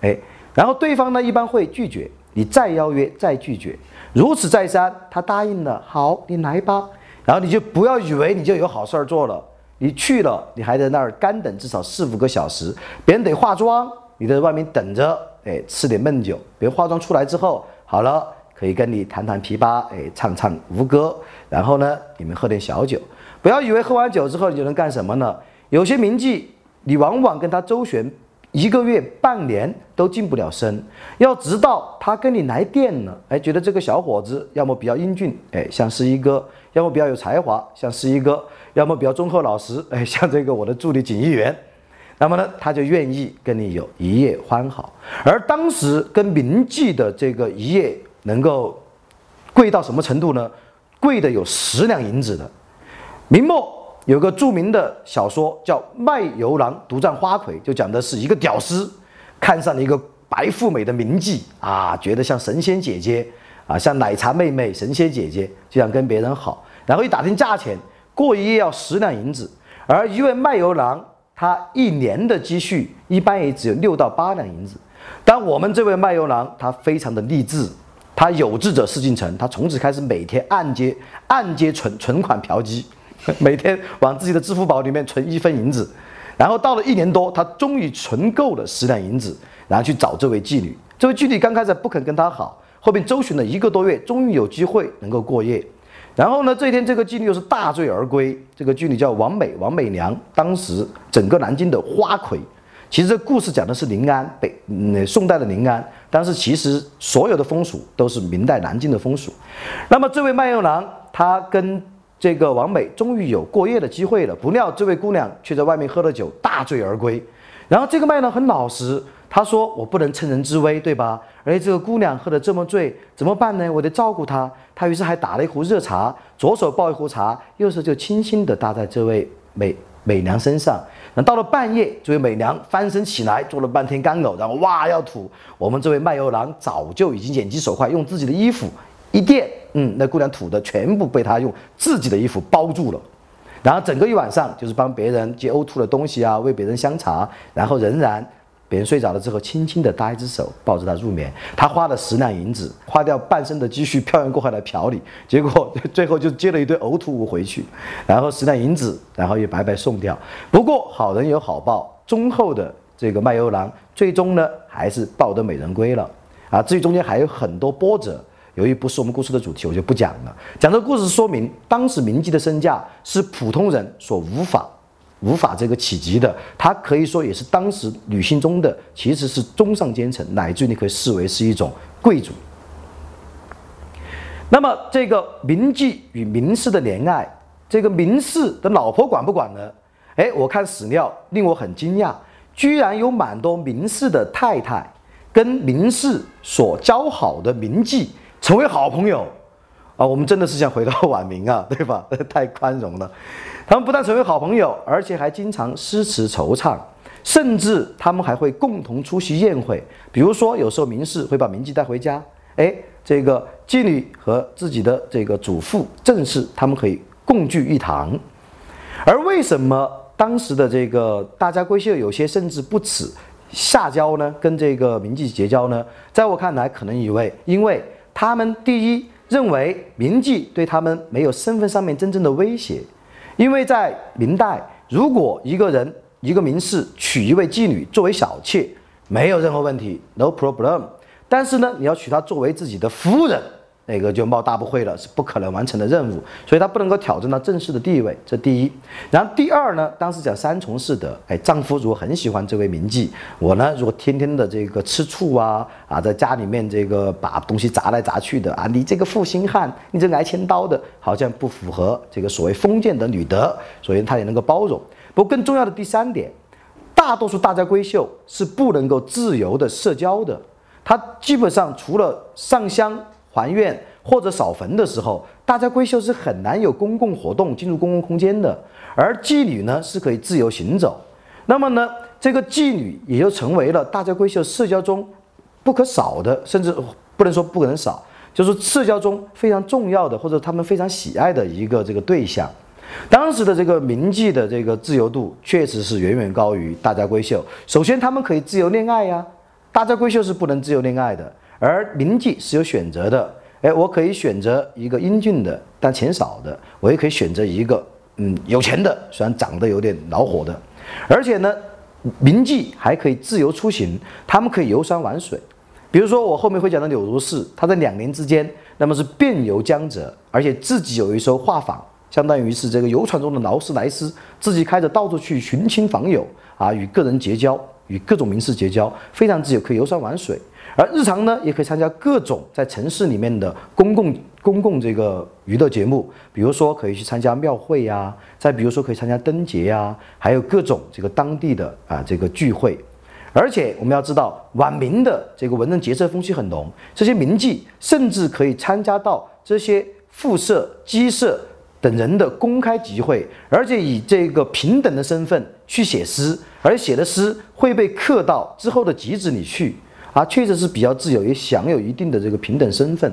哎，然后对方呢一般会拒绝，你再邀约再拒绝，如此再三，他答应了，好，你来吧。然后你就不要以为你就有好事儿做了，你去了，你还在那儿干等至少四五个小时，别人得化妆，你在外面等着，哎，吃点闷酒。别化妆出来之后，好了，可以跟你弹弹琵琶，哎，唱唱吴歌，然后呢，你们喝点小酒。不要以为喝完酒之后你就能干什么呢？有些名妓，你往往跟他周旋一个月、半年都进不了身，要直到他跟你来电了，哎，觉得这个小伙子要么比较英俊，哎，像是一个；要么比较有才华，像是一个；要么比较忠厚老实，哎，像这个我的助理锦衣员。那么呢，他就愿意跟你有一夜欢好。而当时跟名妓的这个一夜能够贵到什么程度呢？贵的有十两银子的。明末有个著名的小说叫《卖油郎独占花魁》，就讲的是一个屌丝看上了一个白富美的名妓啊，觉得像神仙姐姐啊，像奶茶妹妹、神仙姐姐，就想跟别人好。然后一打听价钱，过一夜要十两银子。而一位卖油郎，他一年的积蓄一般也只有六到八两银子。但我们这位卖油郎，他非常的励志，他有志者事竟成，他从此开始每天按揭按揭存存款嫖妓。每天往自己的支付宝里面存一分银子，然后到了一年多，他终于存够了十两银子，然后去找这位妓女。这位妓女刚开始不肯跟他好，后面周旋了一个多月，终于有机会能够过夜。然后呢，这一天这个妓女又是大醉而归。这个妓女叫王美，王美娘，当时整个南京的花魁，其实这故事讲的是临安北，嗯，宋代的临安，但是其实所有的风俗都是明代南京的风俗。那么这位卖油郎，他跟这个王美终于有过夜的机会了，不料这位姑娘却在外面喝了酒，大醉而归。然后这个卖呢很老实，他说我不能趁人之危，对吧？而且这个姑娘喝得这么醉，怎么办呢？我得照顾她。他于是还打了一壶热茶，左手抱一壶茶，右手就轻轻地搭在这位美美娘身上。那到了半夜，这位美娘翻身起来，做了半天干呕，然后哇要吐。我们这位卖油郎早就已经眼疾手快，用自己的衣服一垫，嗯，那姑娘吐的全部被他用自己的衣服包住了。然后整个一晚上就是帮别人接呕吐的东西啊，喂别人香茶，然后仍然。别人睡着了之后，轻轻地搭一只手抱着他入眠。他花了十两银子，花掉半生的积蓄，漂洋过海来嫖你，结果最后就接了一堆呕吐物回去，然后十两银子，然后也白白送掉。不过好人有好报，忠厚的这个卖油郎最终呢还是抱得美人归了啊。至于中间还有很多波折，由于不是我们故事的主题，我就不讲了。讲这个故事说明，当时名妓的身价是普通人所无法。无法这个企及的，他可以说也是当时女性中的其实是中上阶层，乃至你可以视为是一种贵族。那么这个名妓与名士的恋爱，这个名士的老婆管不管呢？哎，我看史料令我很惊讶，居然有蛮多名士的太太跟名士所交好的名妓成为好朋友啊！我们真的是想回到晚明啊，对吧？太宽容了。他们不但成为好朋友，而且还经常诗词惆怅，甚至他们还会共同出席宴会。比如说，有时候名士会把名妓带回家，哎，这个妓女和自己的这个祖父正室，他们可以共聚一堂。而为什么当时的这个大家闺秀有些甚至不耻下交呢？跟这个名妓结交呢？在我看来，可能以为，因为他们第一认为名妓对他们没有身份上面真正的威胁。因为在明代，如果一个人一个名士娶一位妓女作为小妾，没有任何问题，no problem。但是呢，你要娶她作为自己的夫人。那个就冒大不讳了，是不可能完成的任务，所以他不能够挑战到正式的地位，这第一。然后第二呢，当时讲三从四德，哎，丈夫如果很喜欢这位名妓，我呢如果天天的这个吃醋啊啊，在家里面这个把东西砸来砸去的啊，你这个负心汉，你这挨千刀的，好像不符合这个所谓封建的女德，所以他也能够包容。不过更重要的第三点，大多数大家闺秀是不能够自由的社交的，她基本上除了上香。还愿或者扫坟的时候，大家闺秀是很难有公共活动进入公共空间的，而妓女呢是可以自由行走。那么呢，这个妓女也就成为了大家闺秀社交中不可少的，甚至不能说不可能少，就是社交中非常重要的或者他们非常喜爱的一个这个对象。当时的这个名妓的这个自由度确实是远远高于大家闺秀。首先，他们可以自由恋爱呀，大家闺秀是不能自由恋爱的。而名妓是有选择的，哎，我可以选择一个英俊的但钱少的，我也可以选择一个嗯有钱的，虽然长得有点恼火的。而且呢，名妓还可以自由出行，他们可以游山玩水。比如说我后面会讲的柳如是，他在两年之间，那么是遍游江浙，而且自己有一艘画舫，相当于是这个游船中的劳斯莱斯，自己开着到处去寻亲访友啊，与个人结交，与各种名士结交，非常自由，可以游山玩水。而日常呢，也可以参加各种在城市里面的公共公共这个娱乐节目，比如说可以去参加庙会呀，再比如说可以参加灯节呀，还有各种这个当地的啊这个聚会。而且我们要知道，晚明的这个文人杰色风气很浓，这些名妓甚至可以参加到这些富社、鸡社等人的公开集会，而且以这个平等的身份去写诗，而写的诗会被刻到之后的集子里去。啊，确实是比较自由，也享有一定的这个平等身份。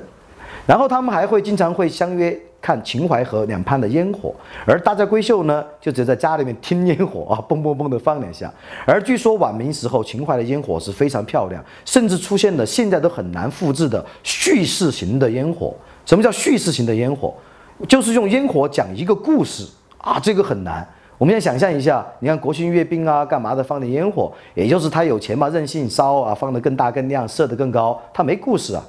然后他们还会经常会相约看秦淮河两畔的烟火，而大家闺秀呢，就只在家里面听烟火啊，嘣嘣嘣的放两下。而据说晚明时候秦淮的烟火是非常漂亮，甚至出现了现在都很难复制的叙事型的烟火。什么叫叙事型的烟火？就是用烟火讲一个故事啊，这个很难。我们要想象一下，你看国庆阅兵啊，干嘛的放点烟火，也就是他有钱嘛，任性烧啊，放得更大更亮，射得更高，他没故事啊。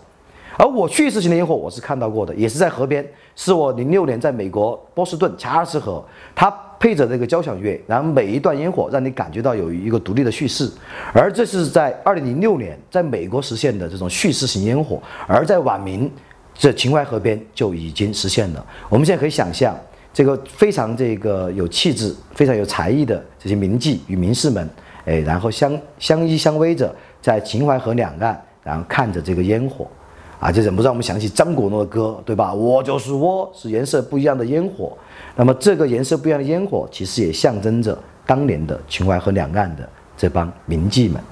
而我叙事型的烟火，我是看到过的，也是在河边，是我零六年在美国波士顿查尔斯河，他配着这个交响乐，然后每一段烟火让你感觉到有一个独立的叙事。而这是在二零零六年在美国实现的这种叙事型烟火，而在晚明这秦淮河边就已经实现了。我们现在可以想象，这个非常这个有气质、非常有才艺的这些名妓与名士们，哎，然后相相依相偎着在秦淮河两岸，然后看着这个烟火。啊，就忍不住让我们想起张国荣的歌，对吧？我就是我，是颜色不一样的烟火。那么这个颜色不一样的烟火，其实也象征着当年的秦淮河两岸的这帮名妓们。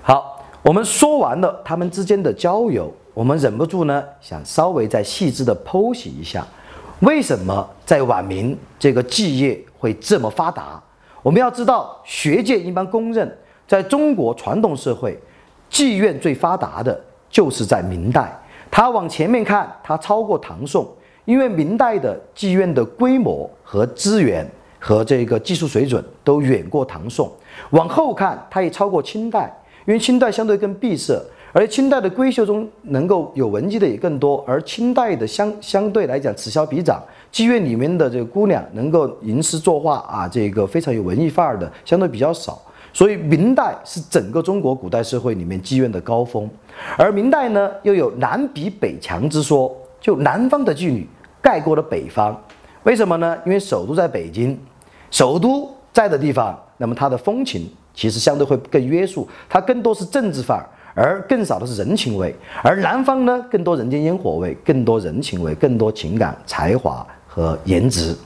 好，我们说完了他们之间的交友，我们忍不住呢，想稍微再细致的剖析一下，为什么在晚明这个妓业会这么发达？我们要知道，学界一般公认，在中国传统社会。妓院最发达的就是在明代，它往前面看，它超过唐宋，因为明代的妓院的规模和资源和这个技术水准都远过唐宋。往后看，它也超过清代，因为清代相对更闭塞，而清代的闺秀中能够有文妓的也更多，而清代的相相对来讲此消彼长，妓院里面的这个姑娘能够吟诗作画啊，这个非常有文艺范儿的相对比较少。所以明代是整个中国古代社会里面妓院的高峰，而明代呢又有南比北强之说，就南方的妓女盖过了北方，为什么呢？因为首都在北京，首都在的地方，那么它的风情其实相对会更约束，它更多是政治范儿，而更少的是人情味，而南方呢更多人间烟火味，更多人情味，更多情感、才华和颜值。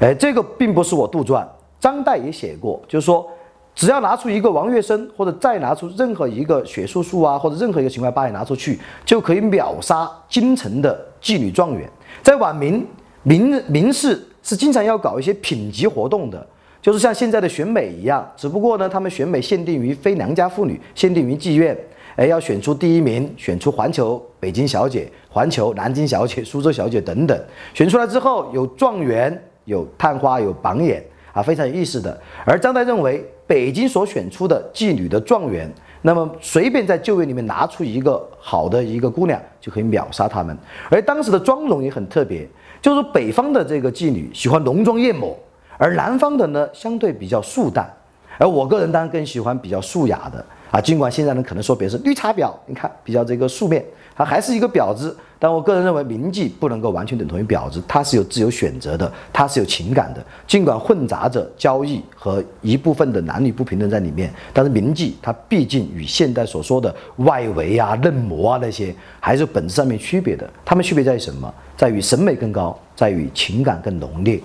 哎，这个并不是我杜撰，张岱也写过，就是说。只要拿出一个王月生，或者再拿出任何一个雪叔叔啊，或者任何一个秦淮八艳拿出去，就可以秒杀京城的妓女状元。在晚明，明明士是经常要搞一些品级活动的，就是像现在的选美一样，只不过呢，他们选美限定于非良家妇女，限定于妓院，哎，要选出第一名，选出环球北京小姐、环球南京小姐、苏州小姐等等。选出来之后，有状元，有探花，有榜眼。啊，非常有意思的。而张岱认为，北京所选出的妓女的状元，那么随便在旧院里面拿出一个好的一个姑娘，就可以秒杀他们。而当时的妆容也很特别，就是北方的这个妓女喜欢浓妆艳抹，而南方的呢相对比较素淡。而我个人当然更喜欢比较素雅的啊，尽管现在呢可能说别人是绿茶婊，你看比较这个素面。它还是一个婊子，但我个人认为名妓不能够完全等同于婊子，它是有自由选择的，它是有情感的，尽管混杂着交易和一部分的男女不平等在里面，但是名妓它毕竟与现代所说的外围啊、嫩模啊那些还是本质上面区别的。它们区别在于什么？在于审美更高，在于情感更浓烈。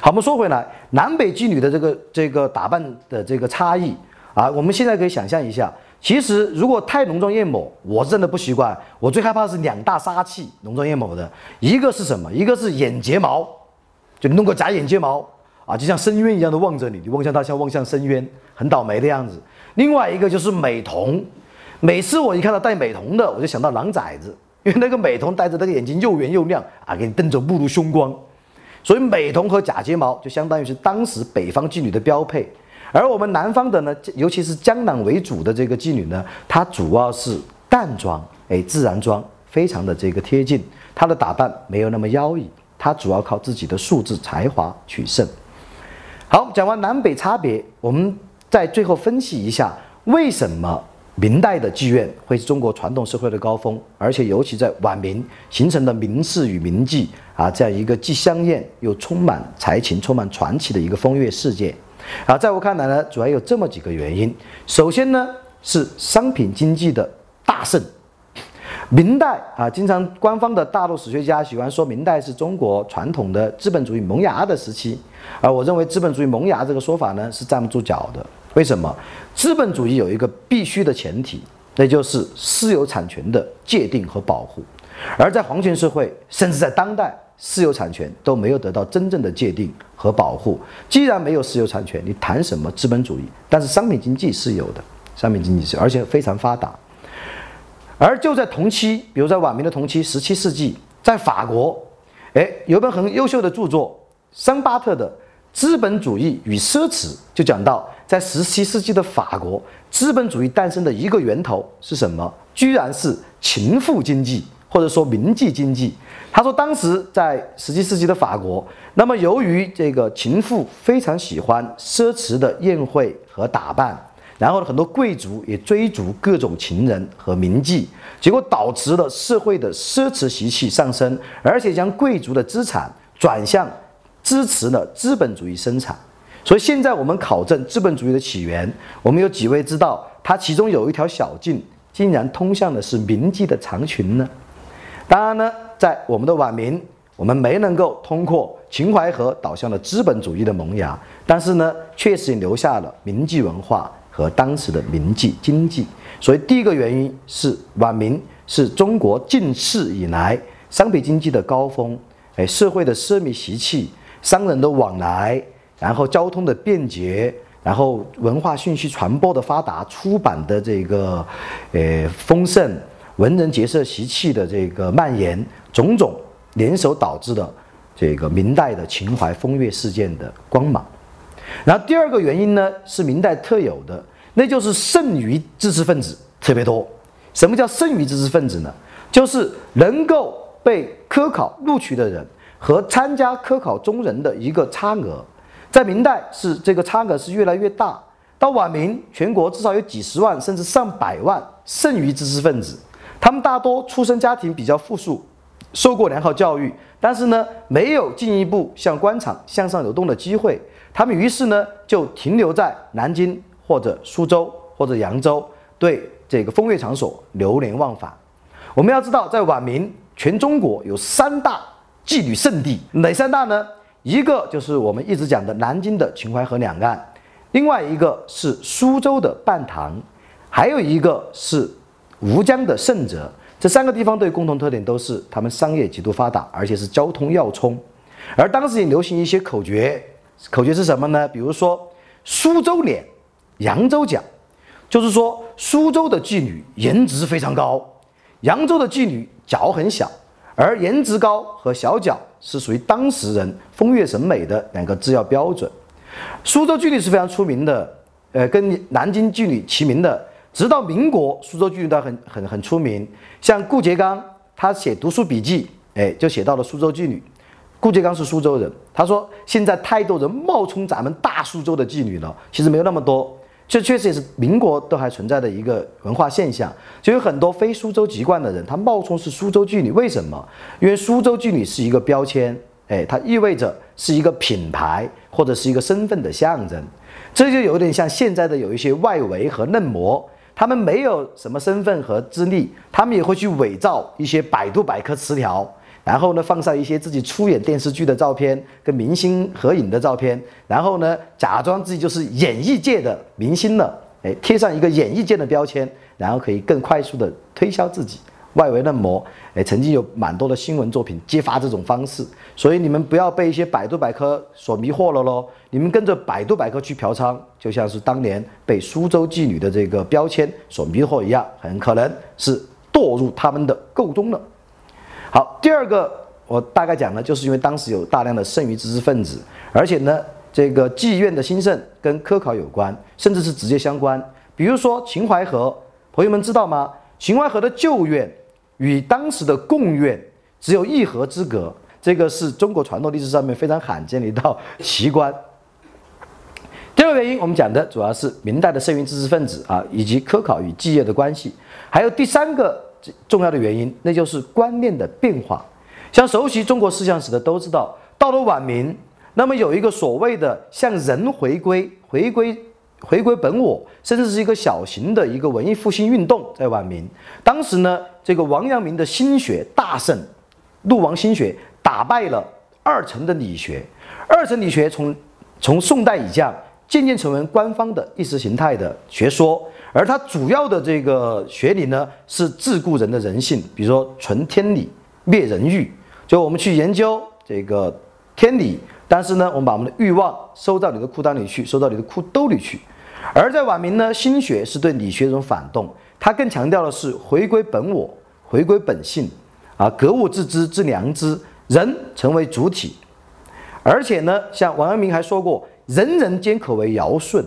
好，我们说回来，南北妓女的这个这个打扮的这个差异啊，我们现在可以想象一下。其实，如果太浓妆艳抹，我真的不习惯。我最害怕是两大杀器，浓妆艳抹的，一个是什么？一个是眼睫毛，就弄个假眼睫毛啊，就像深渊一样的望着你，你望向他像望向深渊，很倒霉的样子。另外一个就是美瞳，每次我一看到戴美瞳的，我就想到狼崽子，因为那个美瞳戴着那个眼睛又圆又亮啊，给你瞪着目露凶光。所以美瞳和假睫毛就相当于是当时北方妓女的标配。而我们南方的呢，尤其是江南为主的这个妓女呢，她主要是淡妆，哎，自然妆，非常的这个贴近，她的打扮没有那么妖异，她主要靠自己的素质才华取胜。好，讲完南北差别，我们再最后分析一下，为什么明代的妓院会是中国传统社会的高峰，而且尤其在晚明形成的名士与名妓啊这样一个既香艳又充满才情、充满传奇的一个风月世界。啊，在我看来呢，主要有这么几个原因。首先呢，是商品经济的大盛。明代啊，经常官方的大陆史学家喜欢说明代是中国传统的资本主义萌芽的时期，而我认为资本主义萌芽这个说法呢是站不住脚的。为什么？资本主义有一个必须的前提，那就是私有产权的界定和保护。而在皇权社会，甚至在当代。私有产权都没有得到真正的界定和保护。既然没有私有产权，你谈什么资本主义？但是商品经济是有的，商品经济是，而且非常发达。而就在同期，比如在晚明的同期，十七世纪，在法国，哎，有本很优秀的著作，桑巴特的《资本主义与奢侈》，就讲到在十七世纪的法国，资本主义诞生的一个源头是什么？居然是情妇经济。或者说民妓经济。他说，当时在十七世纪的法国，那么由于这个情妇非常喜欢奢侈的宴会和打扮，然后很多贵族也追逐各种情人和名妓，结果导致了社会的奢侈习气上升，而且将贵族的资产转向支持了资本主义生产。所以现在我们考证资本主义的起源，我们有几位知道它其中有一条小径竟然通向的是铭记的长裙呢？当然呢，在我们的晚明，我们没能够通过秦淮河导向了资本主义的萌芽，但是呢，确实留下了铭记文化和当时的铭记经济。所以第一个原因是晚明是中国近世以来商品经济的高峰，哎，社会的奢靡习气，商人的往来。然后交通的便捷，然后文化信息传播的发达，出版的这个，呃丰盛，文人结社习气的这个蔓延，种种联手导致的这个明代的秦淮风月事件的光芒。然后第二个原因呢，是明代特有的，那就是剩余知识分子特别多。什么叫剩余知识分子呢？就是能够被科考录取的人和参加科考中人的一个差额。在明代是这个差额是越来越大，到晚明，全国至少有几十万甚至上百万剩余知识分子，他们大多出身家庭比较富庶，受过良好教育，但是呢，没有进一步向官场向上流动的机会，他们于是呢就停留在南京或者苏州或者扬州，对这个风月场所流连忘返。我们要知道，在晚明，全中国有三大妓女圣地，哪三大呢？一个就是我们一直讲的南京的秦淮河两岸，另外一个是苏州的半塘，还有一个是吴江的盛泽。这三个地方都有共同特点，都是他们商业极度发达，而且是交通要冲。而当时也流行一些口诀，口诀是什么呢？比如说苏州脸，扬州脚，就是说苏州的妓女颜值非常高，扬州的妓女脚很小。而颜值高和小脚是属于当时人风月审美的两个制药标准。苏州妓女是非常出名的，呃，跟南京妓女齐名的。直到民国，苏州妓女都很很很出名。像顾颉刚，他写读书笔记，哎，就写到了苏州妓女。顾颉刚是苏州人，他说现在太多人冒充咱们大苏州的妓女了，其实没有那么多。这确实也是民国都还存在的一个文化现象，就有很多非苏州籍贯的人，他冒充是苏州妓女。为什么？因为苏州妓女是一个标签，哎，它意味着是一个品牌或者是一个身份的象征。这就有点像现在的有一些外围和嫩模，他们没有什么身份和资历，他们也会去伪造一些百度百科词条。然后呢，放上一些自己出演电视剧的照片，跟明星合影的照片，然后呢，假装自己就是演艺界的明星了，哎，贴上一个演艺界的标签，然后可以更快速的推销自己，外围嫩模，哎，曾经有蛮多的新闻作品揭发这种方式，所以你们不要被一些百度百科所迷惑了喽，你们跟着百度百科去嫖娼，就像是当年被苏州妓女的这个标签所迷惑一样，很可能是堕入他们的垢中了。好，第二个我大概讲呢，就是因为当时有大量的剩余知识分子，而且呢，这个妓院的兴盛跟科考有关，甚至是直接相关。比如说秦淮河，朋友们知道吗？秦淮河的旧院与当时的贡院只有一河之隔，这个是中国传统历史上面非常罕见的一道奇观。第二个原因，我们讲的主要是明代的剩余知识分子啊，以及科考与妓业的关系，还有第三个。重要的原因，那就是观念的变化。像熟悉中国思想史的都知道，到了晚明，那么有一个所谓的向人回归、回归、回归本我，甚至是一个小型的一个文艺复兴运动，在晚明。当时呢，这个王阳明的心学大胜，陆王心学打败了二程的理学，二程理学从从宋代以降，渐渐成为官方的意识形态的学说。而它主要的这个学理呢，是自顾人的人性，比如说存天理，灭人欲，就我们去研究这个天理，但是呢，我们把我们的欲望收到你的裤裆里去，收到你的裤兜里去。而在晚明呢，心学是对理学一种反动，它更强调的是回归本我，回归本性，啊，格物致知之良知，人成为主体。而且呢，像王阳明还说过，人人皆可为尧舜，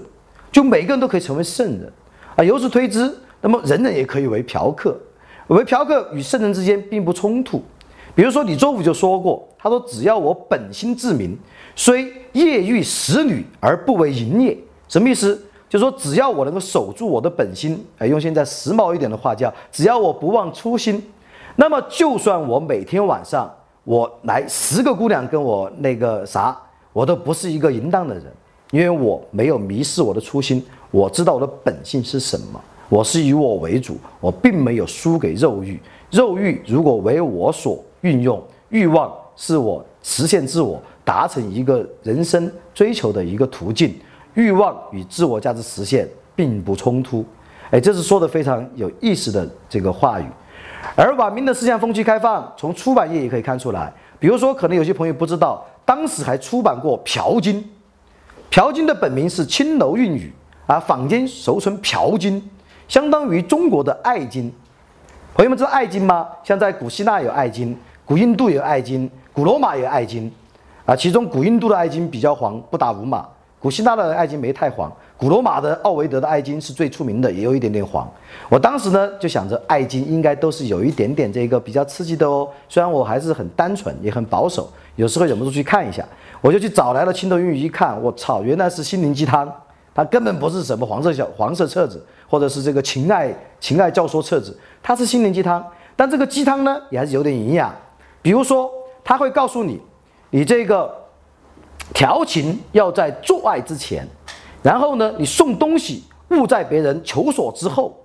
就每个人都可以成为圣人。啊，由此推知，那么人人也可以为嫖客，为嫖客与圣人之间并不冲突。比如说李周武就说过，他说只要我本心自明，虽夜遇使女而不为淫也，什么意思？就说只要我能够守住我的本心，哎，用现在时髦一点的话叫，只要我不忘初心，那么就算我每天晚上我来十个姑娘跟我那个啥，我都不是一个淫荡的人，因为我没有迷失我的初心，我知道我的本性是什么，我是以我为主，我并没有输给肉欲，肉欲如果为我所。运用欲望是我实现自我、达成一个人生追求的一个途径。欲望与自我价值实现并不冲突。哎，这是说的非常有意思的这个话语。而晚明的思想风气开放，从出版业也可以看出来。比如说，可能有些朋友不知道，当时还出版过《嫖经》。《嫖经》的本名是《青楼韵语》，啊，坊间俗称《嫖经》，相当于中国的《爱经》。朋友们知道《爱经》吗？像在古希腊有《爱经》。古印度有爱经，古罗马有爱经，啊，其中古印度的爱经比较黄，不打五马；古希腊的爱经没太黄，古罗马的奥维德的爱经是最出名的，也有一点点黄。我当时呢就想着，爱经应该都是有一点点这个比较刺激的哦。虽然我还是很单纯，也很保守，有时候忍不住去看一下，我就去找来了《青头韵语》，一看，我操，原来是心灵鸡汤，它根本不是什么黄色小黄色册子，或者是这个情爱情爱教唆册子，它是心灵鸡汤。但这个鸡汤呢，也还是有点营养。比如说，他会告诉你，你这个调情要在做爱之前，然后呢，你送东西勿在别人求索之后。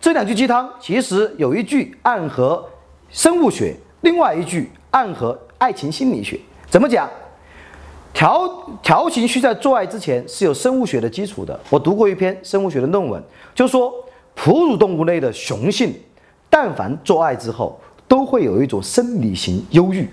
这两句鸡汤其实有一句暗合生物学，另外一句暗合爱情心理学。怎么讲？调调情需在做爱之前是有生物学的基础的。我读过一篇生物学的论文，就说哺乳动物类的雄性，但凡做爱之后。都会有一种生理型忧郁，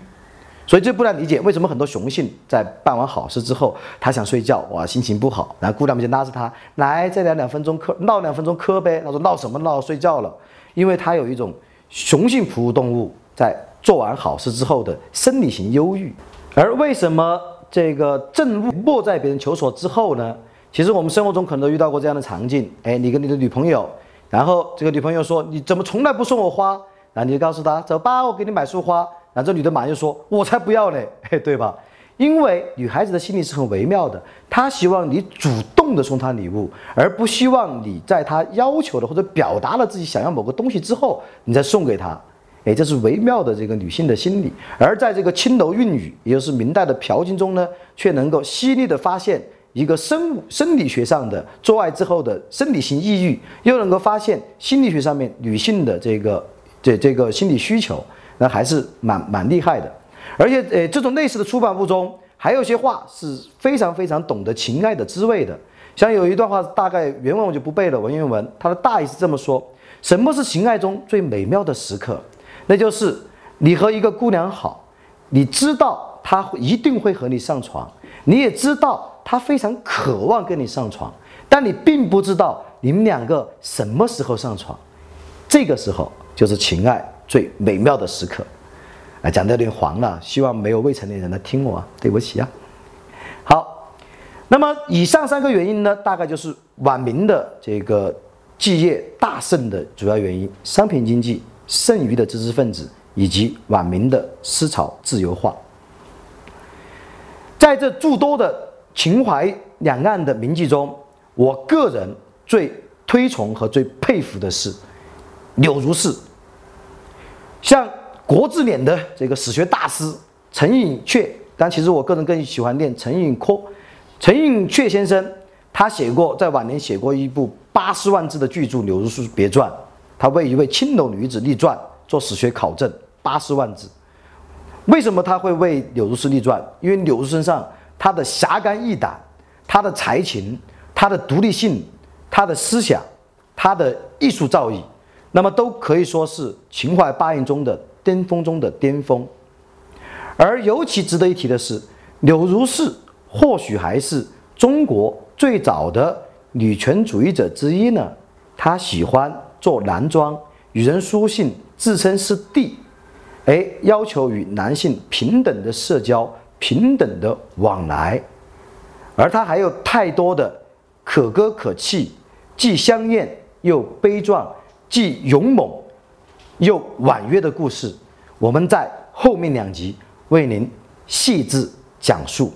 所以这不难理解为什么很多雄性在办完好事之后，他想睡觉，哇，心情不好，然后姑娘们就拉着他来再聊两分钟嗑，闹两分钟嗑呗。他说闹什么闹，睡觉了，因为他有一种雄性哺乳动物在做完好事之后的生理型忧郁。而为什么这个正物莫在别人求索之后呢？其实我们生活中可能都遇到过这样的场景，哎，你跟你的女朋友，然后这个女朋友说你怎么从来不送我花？然后你就告诉他走吧，我给你买束花。那这女的马上就说：“我才不要嘞，对吧？”因为女孩子的心理是很微妙的，她希望你主动的送她礼物，而不希望你在她要求的或者表达了自己想要某个东西之后，你再送给她。哎，这是微妙的这个女性的心理。而在这个青楼韵语，也就是明代的嫖经中呢，却能够犀利的发现一个生物生理学上的做爱之后的生理性抑郁，又能够发现心理学上面女性的这个。这这个心理需求，那还是蛮蛮厉害的，而且呃，这种类似的出版物中，还有些话是非常非常懂得情爱的滋味的。像有一段话，大概原文我就不背了，文言文，它的大意是这么说：什么是情爱中最美妙的时刻？那就是你和一个姑娘好，你知道她一定会和你上床，你也知道她非常渴望跟你上床，但你并不知道你们两个什么时候上床，这个时候。就是情爱最美妙的时刻，啊，讲的有点黄了，希望没有未成年人来听我，对不起啊。好，那么以上三个原因呢，大概就是晚明的这个继业大盛的主要原因：商品经济、剩余的知识分子以及晚明的思潮自由化。在这诸多的秦淮两岸的名妓中，我个人最推崇和最佩服的是。柳如是，像国字脸的这个史学大师陈寅恪，但其实我个人更喜欢念陈寅恪。陈寅恪先生，他写过，在晚年写过一部八十万字的巨著《柳如是别传》，他为一位青楼女子立传做史学考证，八十万字。为什么他会为柳如是立传？因为柳如身上他的侠肝义胆，他的才情，他的独立性，他的思想，他的艺术造诣。那么都可以说是秦淮八艳中的巅峰中的巅峰，而尤其值得一提的是，柳如是或许还是中国最早的女权主义者之一呢。她喜欢做男装，与人书信，自称是帝，哎，要求与男性平等的社交，平等的往来，而她还有太多的可歌可泣，既香艳又悲壮。既勇猛，又婉约的故事，我们在后面两集为您细致讲述。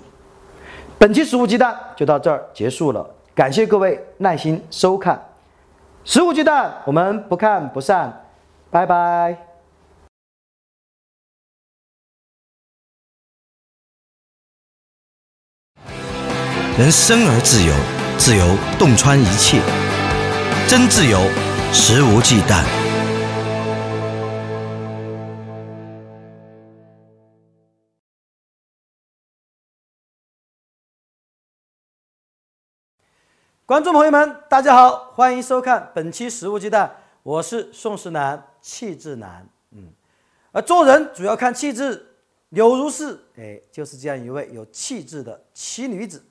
本期《食物鸡蛋》就到这儿结束了，感谢各位耐心收看《食物鸡蛋》，我们不看不散，拜拜。人生而自由，自由洞穿一切，真自由，肆无忌惮。观众朋友们，大家好，欢迎收看本期《食物鸡蛋》，我是宋时南，气质男。嗯，而做人主要看气质，柳如是，哎，就是这样一位有气质的奇女子。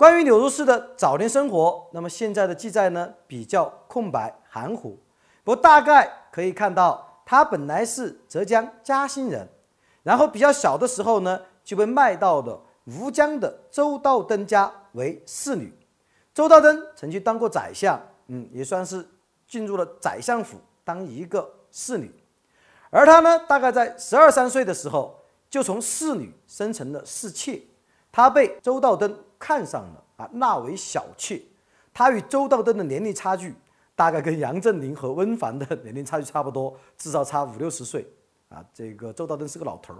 关于柳如是的早年生活，那么现在的记载呢比较空白含糊，不过大概可以看到，她本来是浙江嘉兴人，然后比较小的时候呢就被卖到了吴江的周道登家为侍女。周道登曾经当过宰相，嗯，也算是进入了宰相府当一个侍女。而她呢，大概在十二三岁的时候，就从侍女升成了侍妾。她被周道登看上了啊，纳为小妾。她与周道登的年龄差距，大概跟杨振宁和温凡的年龄差距差不多，至少差五六十岁啊。这个周道登是个老头儿。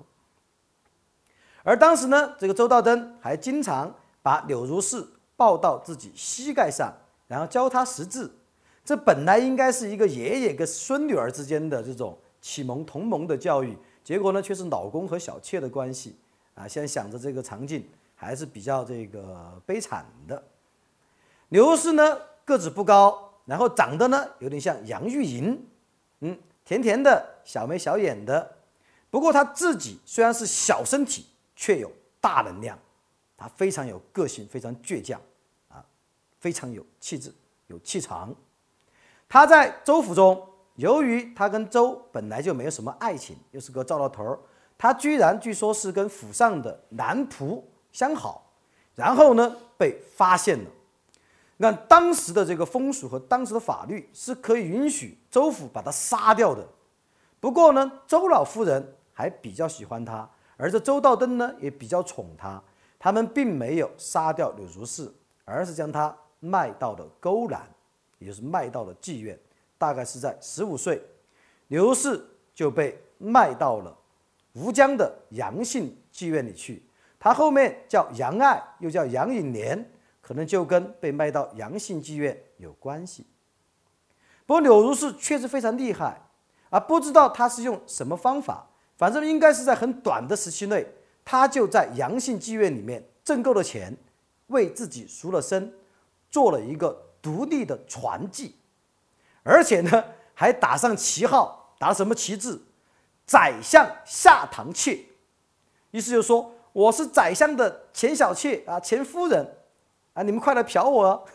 而当时呢，这个周道登还经常把柳如是。抱到自己膝盖上，然后教他识字。这本来应该是一个爷爷跟孙女儿之间的这种启蒙同盟的教育，结果呢却是老公和小妾的关系啊！现在想着这个场景还是比较这个悲惨的。刘氏呢个子不高，然后长得呢有点像杨钰莹，嗯，甜甜的小眉小眼的。不过他自己虽然是小身体，却有大能量，他非常有个性，非常倔强。啊非常有气质、有气场。他在周府中，由于他跟周本来就没有什么爱情，又是个糟老头儿，他居然据说是跟府上的男仆相好，然后呢被发现了。那当时的这个风俗和当时的法律是可以允许周府把他杀掉的。不过呢，周老夫人还比较喜欢他，而这周道登呢也比较宠他，他们并没有杀掉柳如是，而是将他。卖到了勾栏，也就是卖到了妓院，大概是在十五岁，刘氏就被卖到了吴江的杨姓妓院里去。他后面叫杨爱，又叫杨颖莲，可能就跟被卖到杨姓妓院有关系。不过柳如是确实非常厉害，啊，不知道他是用什么方法，反正应该是在很短的时期内，他就在杨姓妓院里面挣够了钱，为自己赎了身。做了一个独立的传记，而且呢还打上旗号，打什么旗帜？宰相下堂妾，意思就是说我是宰相的前小妾啊，前夫人啊，你们快来嫖我。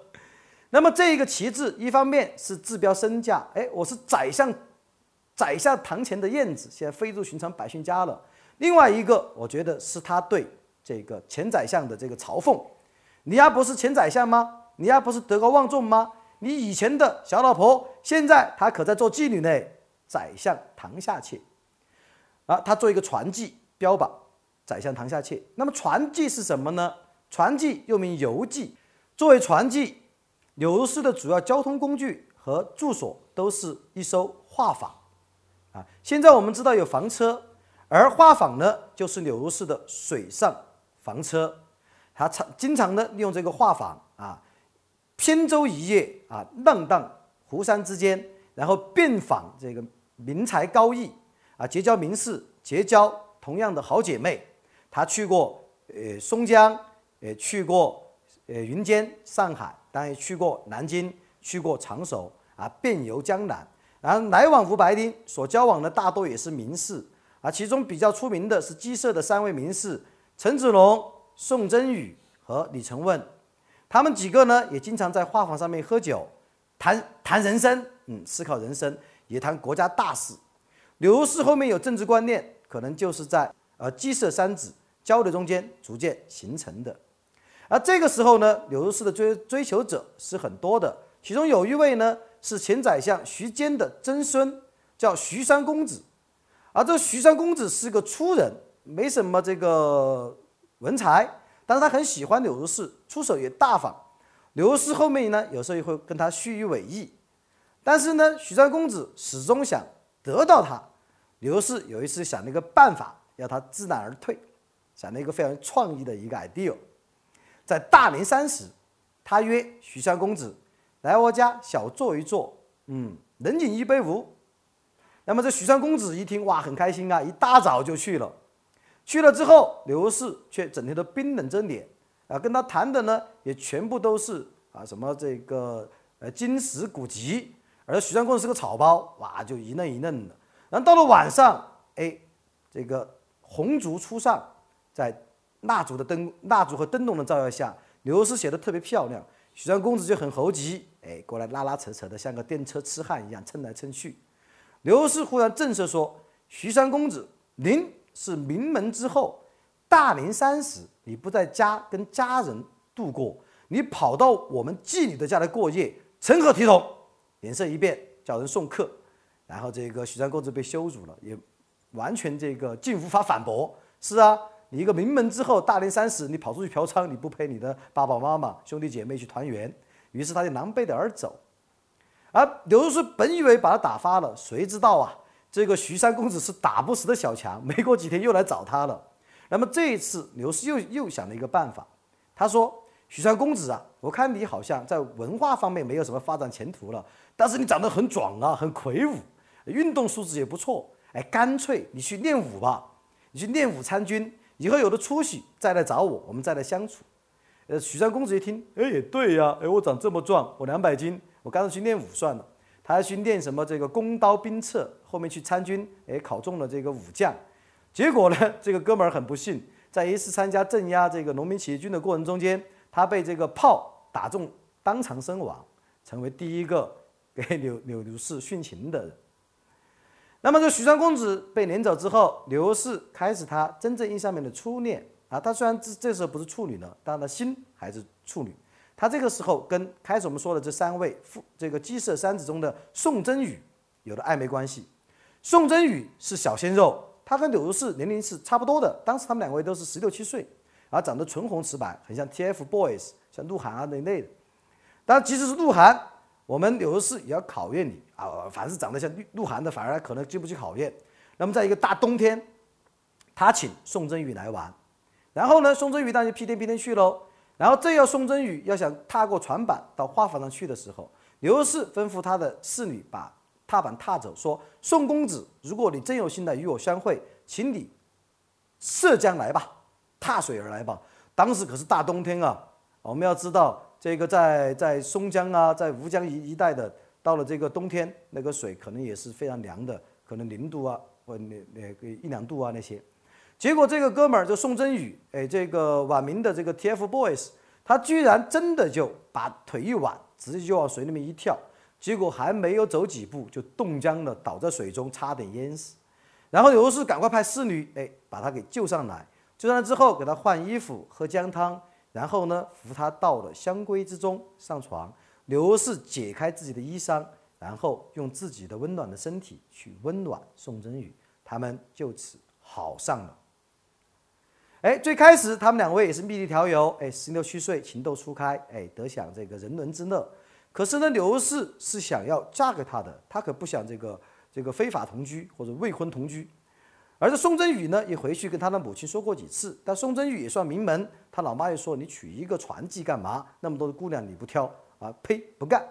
那么这一个旗帜，一方面是自标身价，哎，我是宰相，宰相堂前的燕子，现在飞入寻常百姓家了。另外一个，我觉得是他对这个前宰相的这个嘲讽。你丫不是前宰相吗？你丫不是德高望重吗？你以前的小老婆，现在她可在做妓女呢。宰相堂下妾，啊，他做一个传记标榜宰相堂下妾。那么传记是什么呢？传记又名游记。作为传记，柳如是的主要交通工具和住所都是一艘画舫，啊，现在我们知道有房车，而画舫呢，就是柳如是的水上房车。他常经常呢利用这个画舫啊，扁舟一叶啊，浪荡湖山之间，然后遍访这个名才高逸啊，结交名士，结交同样的好姐妹。他去过呃松江，呃去过呃云间、上海，当然也去过南京，去过常熟啊，遍游江南。然后来往吴白丁，所交往的大多也是名士啊，其中比较出名的是鸡舍的三位名士陈子龙。宋真宇和李成问，他们几个呢也经常在画舫上面喝酒，谈谈人生，嗯，思考人生，也谈国家大事。柳如是后面有政治观念，可能就是在呃鸡舍三子交流中间逐渐形成的。而这个时候呢，柳如是的追追求者是很多的，其中有一位呢是前宰相徐坚的曾孙，叫徐三公子。而这徐三公子是个粗人，没什么这个文才，但是他很喜欢柳如是，出手也大方。柳如是后面呢，有时候也会跟他虚与委蛇，但是呢，徐三公子始终想得到他。柳如是有一次想了一个办法，要他知难而退，想了一个非常创意的一个 idea，在大年三十，他约徐山公子来我家小坐一坐，嗯，能饮一杯无？那么这徐山公子一听，哇，很开心啊，一大早就去了。去了之后，刘氏却整天都冰冷着脸，啊，跟他谈的呢也全部都是啊什么这个呃金石古籍，而徐山公子是个草包，哇，就一愣一愣的。然后到了晚上，哎，这个红烛初上，在蜡烛的灯、蜡烛和灯笼的照耀下，刘氏写的特别漂亮。许三公子就很猴急，哎，过来拉拉扯扯的，像个电车痴汉一样蹭来蹭去。刘氏忽然正色说：“徐三公子，您是名门之后，大年三十你不在家跟家人度过，你跑到我们妓女的家来过夜，成何体统？”脸色一变，叫人送客。然后这个许三公子被羞辱了，也完全这个竟无法反驳。是啊，你一个名门之后，大年三十你跑出去嫖娼，你不陪你的爸爸妈妈、兄弟姐妹去团圆，于是他就狼狈的而走。而刘氏本以为把他打发了，谁知道啊，这个徐三公子是打不死的小强，没过几天又来找他了。那么这一次，刘氏又又想了一个办法，他说：“徐三公子啊，我看你好像在文化方面没有什么发展前途了，但是你长得很壮啊，很魁梧。”运动素质也不错，哎，干脆你去练武吧，你去练武参军，以后有了出息再来找我，我们再来相处。呃，许三公子一听，哎，也对呀，哎，我长这么壮，我两百斤，我干脆去练武算了。他还去练什么这个弓刀兵策，后面去参军，哎，考中了这个武将。结果呢，这个哥们儿很不幸，在一次参加镇压这个农民起义军的过程中间，他被这个炮打中，当场身亡，成为第一个给柳柳刘氏殉情的人。那么这许三公子被撵走之后，刘氏开始他真正意义上面的初恋啊。他虽然这这时候不是处女了，但他心还是处女。他这个时候跟开始我们说的这三位父这个鸡舍三子中的宋真宇有了暧昧关系。宋真宇是小鲜肉，他跟柳如是年龄是差不多的，当时他们两位都是十六七岁，然后长得唇红齿白，很像 TFBOYS，像鹿晗啊那一类的。但即使是鹿晗。我们柳如是也要考验你啊！凡是长得像鹿鹿晗的，反而可能经不起考验。那么，在一个大冬天，他请宋真宇来玩，然后呢，宋真宇当然就屁颠屁颠去喽。然后，正要宋真宇要想踏过船板到花房上去的时候，刘氏吩咐他的侍女把踏板踏走，说：“宋公子，如果你真有心来与我相会，请你涉江来吧，踏水而来吧。”当时可是大冬天啊，我们要知道。这个在在松江啊，在吴江一一带的，到了这个冬天，那个水可能也是非常凉的，可能零度啊，或那那个一两度啊那些。结果这个哥们儿就宋真宇，哎，这个晚明的这个 TFBOYS，他居然真的就把腿一挽，直接就往水里面一跳，结果还没有走几步就冻僵了，倒在水中，差点淹死。然后刘氏赶快派侍女，哎，把他给救上来，救上来之后给他换衣服，喝姜汤。然后呢，扶他到了香闺之中上床，刘氏解开自己的衣裳，然后用自己的温暖的身体去温暖宋真宇，他们就此好上了。哎，最开始他们两位也是蜜里调油，哎，十六七岁情窦初开，哎，得享这个人伦之乐。可是呢，刘氏是想要嫁给他的，他可不想这个这个非法同居或者未婚同居。而这宋真宇呢，也回去跟他的母亲说过几次，但宋真宇也算名门，他老妈也说你娶一个传妓干嘛？那么多的姑娘你不挑啊？呸，不干！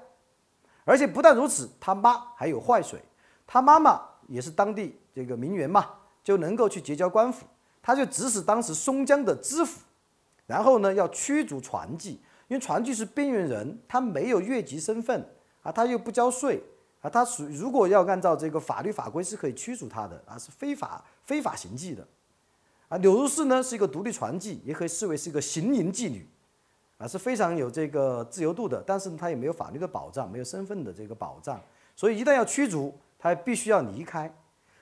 而且不但如此，他妈还有坏水，他妈妈也是当地这个名媛嘛，就能够去结交官府，他就指使当时松江的知府，然后呢要驱逐传妓，因为传妓是边缘人，他没有越级身份啊，他又不交税。啊，他属如果要按照这个法律法规是可以驱逐他的啊，是非法非法行妓的，啊，柳如是呢是一个独立传妓，也可以视为是一个行淫妓女，啊，是非常有这个自由度的，但是，他也没有法律的保障，没有身份的这个保障，所以一旦要驱逐，他必须要离开，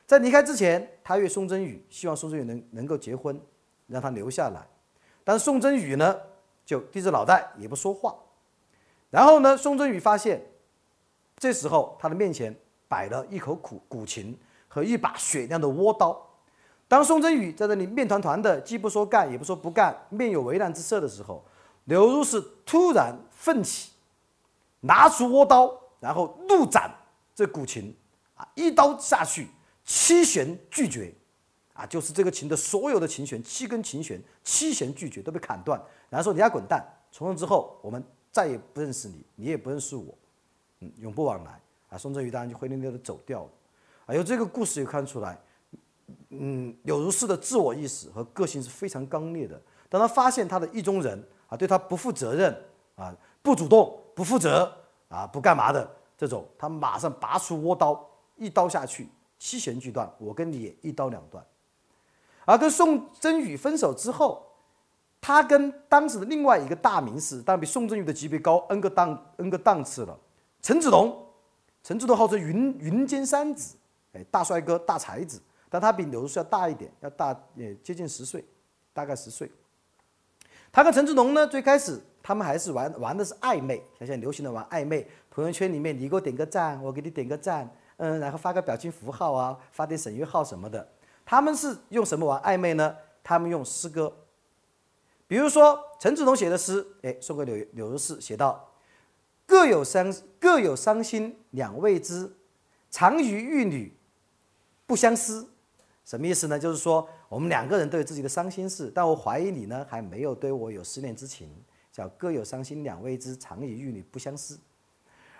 在离开之前，他约宋真宇，希望宋真宇能能够结婚，让他留下来，但是宋真宇呢就低着脑袋也不说话，然后呢，宋真宇发现。这时候他的面前摆了一口古古琴和一把雪亮的倭刀。当宋真宇在这里面团团的，既不说干也不说不干，面有为难之色的时候，柳如是突然奋起，拿出倭刀，然后怒斩这古琴，啊，一刀下去，七弦俱绝，啊，就是这个琴的所有的琴弦，七根琴弦，七弦俱绝，都被砍断，然后说你要滚蛋，从此之后我们再也不认识你，你也不认识我，嗯，永不往来，啊，宋真宇当然就灰溜溜的走掉了，啊，由这个故事也看出来。嗯，柳如是的自我意识和个性是非常刚烈的。当他发现他的意中人啊对他不负责任啊不主动不负责啊不干嘛的这种，他马上拔出倭刀，一刀下去，七弦俱断，我跟你也一刀两断。而跟宋真宇分手之后，他跟当时的另外一个大名士，但比宋真宇的级别高 n 个档 n 个档次了，陈子龙，陈子龙号称云云间三子，哎，大帅哥大才子。但他比柳如是要大一点，要大也接近十岁，大概十岁。他跟陈志龙呢，最开始他们还是玩玩的是暧昧，像现在流行的玩暧昧，朋友圈里面你给我点个赞，我给你点个赞，嗯，然后发个表情符号啊，发点省略号什么的。他们是用什么玩暧昧呢？他们用诗歌，比如说陈志龙写的诗，哎，送给柳柳如是，写道：各有伤各有伤心两未知，常与玉女不相思。什么意思呢？就是说，我们两个人都有自己的伤心事，但我怀疑你呢，还没有对我有思念之情，叫各有伤心两未知，常与玉女不相思。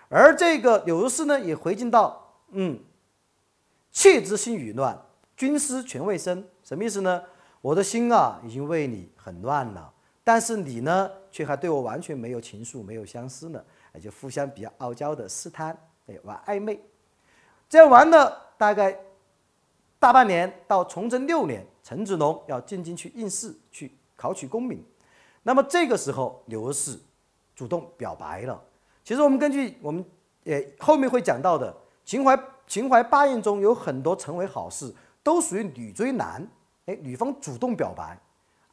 而这个柳如是呢，也回敬道：“嗯，妾之心已乱，君思全未生。”什么意思呢？我的心啊，已经为你很乱了，但是你呢，却还对我完全没有情愫，没有相思呢。也就互相比较傲娇的试探，哎，玩暧昧，这样玩了大概。大半年到崇祯六年，陈子龙要进京去应试，去考取功名。那么这个时候，刘氏主动表白了。其实我们根据我们呃后面会讲到的秦淮秦淮八艳中有很多成为好事，都属于女追男。哎，女方主动表白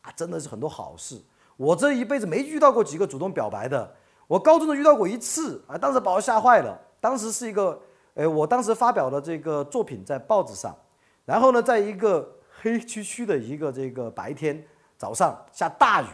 啊，真的是很多好事。我这一辈子没遇到过几个主动表白的。我高中的遇到过一次啊，当时把我吓坏了。当时是一个，呃，我当时发表的这个作品在报纸上。然后呢，在一个黑黢黢的一个这个白天早上下大雨，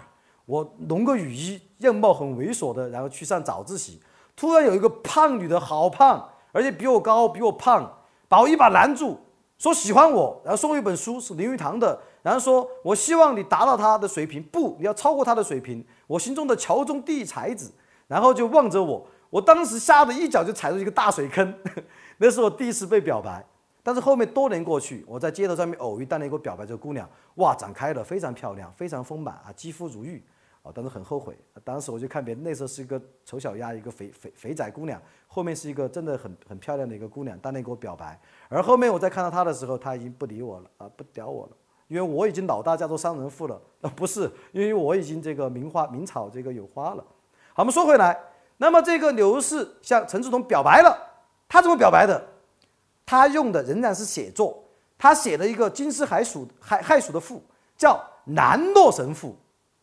我弄个雨衣，样貌很猥琐的，然后去上早自习。突然有一个胖女的，好胖，而且比我高，比我胖，把我一把拦住，说喜欢我，然后送一本书，是林语堂的，然后说我希望你达到他的水平，不，你要超过他的水平，我心中的桥中第一才子。然后就望着我，我当时吓得一脚就踩入一个大水坑，那是我第一次被表白。但是后面多年过去，我在街头上面偶遇当年给我表白这个姑娘，哇，长开了，非常漂亮，非常丰满啊，肌肤如玉，啊，当时很后悔。当时我就看别人那时候是一个丑小鸭，一个肥肥肥仔姑娘，后面是一个真的很很漂亮的一个姑娘，当年给我表白。而后面我再看到她的时候，她已经不理我了啊，不屌我了，因为我已经老大，嫁做商人妇了啊，不是，因为我已经这个名花名草这个有花了。好，我们说回来，那么这个刘氏向陈志同表白了，他怎么表白的？他用的仍然是写作，他写了一个惊世骇俗、骇骇俗的赋，叫《南洛神赋》。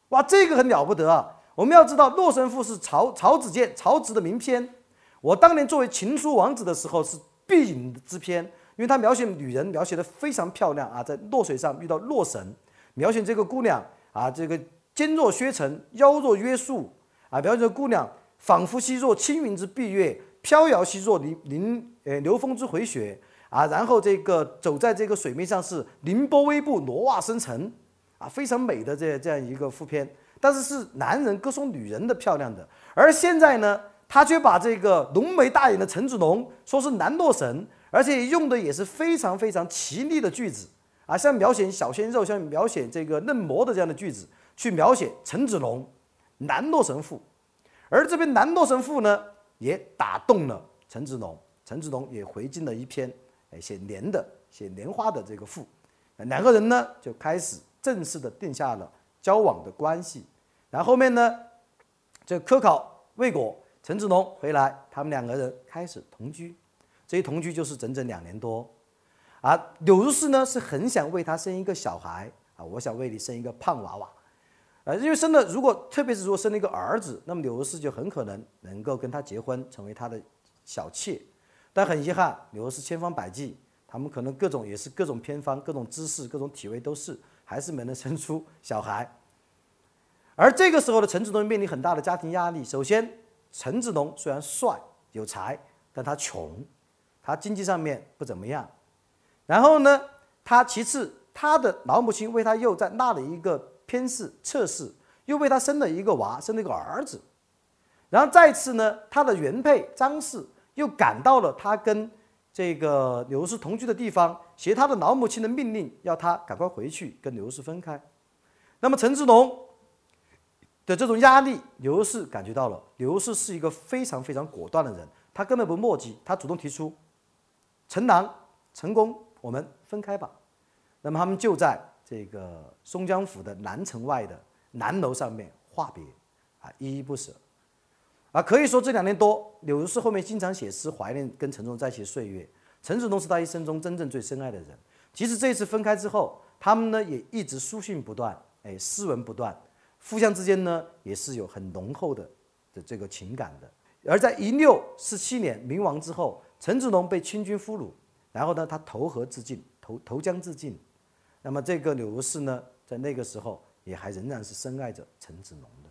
哇，这个很了不得啊！我们要知道，《洛神赋》是曹曹子建、曹植的名篇。我当年作为情书王子的时候是必饮之篇，因为他描写女人描写的非常漂亮啊，在洛水上遇到洛神，描写这个姑娘啊，这个肩若削成，腰若约束啊，描写这姑娘仿佛兮若青云之蔽月。飘摇兮若凌凌呃流风之回雪啊，然后这个走在这个水面上是凌波微步，罗袜生尘啊，非常美的这这样一个副篇。但是是男人歌颂女人的漂亮的，而现在呢，他却把这个浓眉大眼的陈子龙说是南洛神，而且用的也是非常非常奇丽的句子啊，像描写小鲜肉，像描写这个嫩模的这样的句子，去描写陈子龙南洛神赋，而这边南洛神赋呢。也打动了陈子龙，陈子龙也回敬了一篇，哎，写莲的，写莲花的这个赋，两个人呢就开始正式的定下了交往的关系。然后后面呢，这科考未果，陈子龙回来，他们两个人开始同居，这一同居就是整整两年多。啊柳如是呢是很想为他生一个小孩啊，我想为你生一个胖娃娃。呃，因为生了，如果特别是如果生了一个儿子，那么柳如是就很可能能够跟他结婚，成为他的小妾。但很遗憾，柳如是千方百计，他们可能各种也是各种偏方、各种姿势、各种体位都是，还是没能生出小孩。而这个时候的陈子龙面临很大的家庭压力。首先，陈子龙虽然帅有才，但他穷，他经济上面不怎么样。然后呢，他其次，他的老母亲为他又在纳了一个偏室侧室，又为他生了一个娃，生了一个儿子。然后再次呢，他的原配张氏又赶到了他跟这个刘氏同居的地方，携他的老母亲的命令，要他赶快回去跟刘氏分开。那么陈志龙的这种压力，刘氏感觉到了。刘氏是一个非常非常果断的人，他根本不墨迹，他主动提出：“陈郎，陈公，我们分开吧。”那么他们就在这个松江府的南城外的南楼上面话别，啊，依依不舍。啊，可以说这两年多，柳如是后面经常写诗怀念跟陈忠在一起的岁月。陈子龙是他一生中真正最深爱的人。即使这一次分开之后，他们呢也一直书信不断，哎，诗文不断，互相之间呢也是有很浓厚的的这个情感的。而在一六四七年明亡之后，陈子龙被清军俘虏，然后呢他投河自尽，投投江自尽。那么这个柳如是呢，在那个时候也还仍然是深爱着陈子龙的。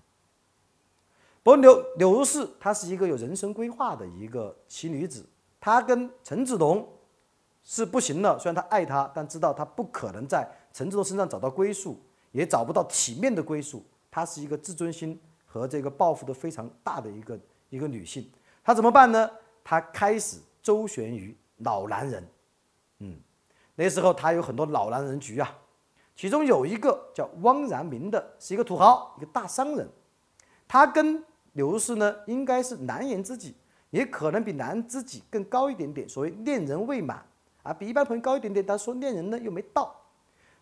不过柳柳如是，她是一个有人生规划的一个奇女子。她跟陈子龙是不行了，虽然她爱他，但知道他不可能在陈子龙身上找到归宿，也找不到体面的归宿。她是一个自尊心和这个抱负都非常大的一个一个女性。她怎么办呢？她开始周旋于老男人。嗯，那时候她有很多老男人局啊，其中有一个叫汪然明的，是一个土豪，一个大商人。他跟刘氏呢，应该是难言知己，也可能比难知己更高一点点。所谓恋人未满啊，比一般朋友高一点点。他说恋人呢又没到。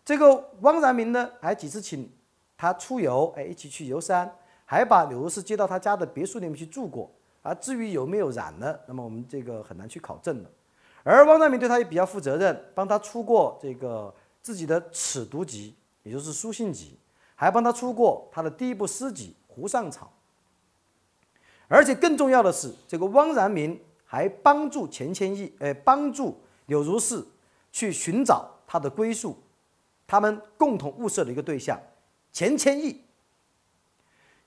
这个汪然明呢，还几次请他出游，哎，一起去游山，还把刘如是接到他家的别墅里面去住过。啊，至于有没有染呢，那么我们这个很难去考证了。而汪然明对他也比较负责任，帮他出过这个自己的尺牍集，也就是书信集，还帮他出过他的第一部诗集。湖上草，而且更重要的是，这个汪然明还帮助钱谦益，哎，帮助柳如是去寻找他的归宿。他们共同物色的一个对象，钱谦益。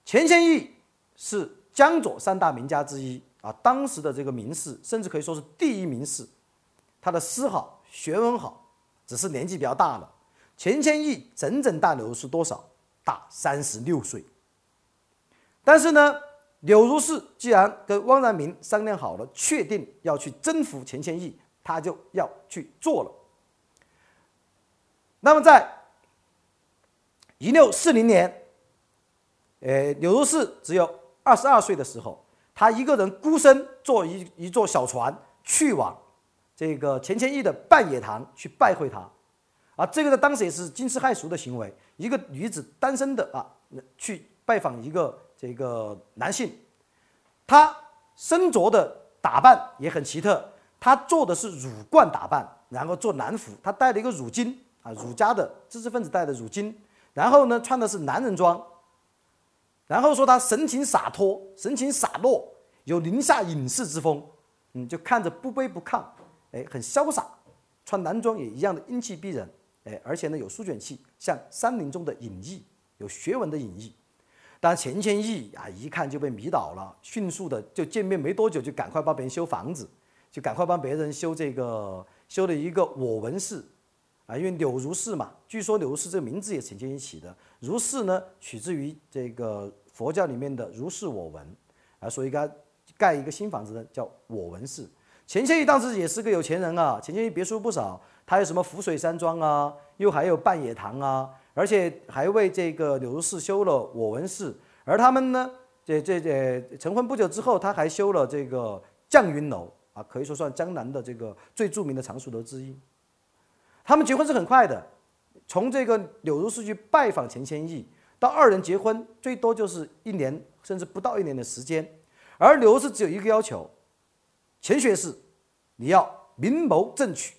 钱谦益是江左三大名家之一啊，当时的这个名士，甚至可以说是第一名士。他的诗好，学问好，只是年纪比较大了。钱谦益整整大柳如是多少？大三十六岁。但是呢，柳如是既然跟汪然明商量好了，确定要去征服钱谦益，他就要去做了。那么在一六四零年，呃，柳如是只有二十二岁的时候，他一个人孤身坐一一座小船去往这个钱谦益的半野堂去拜会他，啊，这个在当时也是惊世骇俗的行为，一个女子单身的啊，去拜访一个。这个男性，他身着的打扮也很奇特，他做的是儒冠打扮，然后做男服，他戴了一个乳巾啊，儒家的知识分子戴的乳巾，然后呢穿的是男人装，然后说他神情洒脱，神情洒落，有宁夏隐士之风，嗯，就看着不卑不亢，哎，很潇洒，穿男装也一样的英气逼人，哎，而且呢有书卷气，像山林中的隐逸，有学问的隐逸。但钱谦益啊，一看就被迷倒了，迅速的就见面没多久，就赶快帮别人修房子，就赶快帮别人修这个修了一个我闻寺，啊，因为柳如是嘛，据说柳如是这个名字也是钱谦益起的，如是呢取自于这个佛教里面的如是我闻，啊，所以给他盖一个新房子呢，叫我闻寺。钱谦益当时也是个有钱人啊，钱谦益别墅不少，他有什么浮水山庄啊，又还有半野堂啊。而且还为这个柳如是修了我闻寺，而他们呢，这这这成婚不久之后，他还修了这个绛云楼啊，可以说算江南的这个最著名的藏书楼之一。他们结婚是很快的，从这个柳如是去拜访钱谦益，到二人结婚，最多就是一年甚至不到一年的时间。而柳如是只有一个要求，钱学士，你要明谋正娶。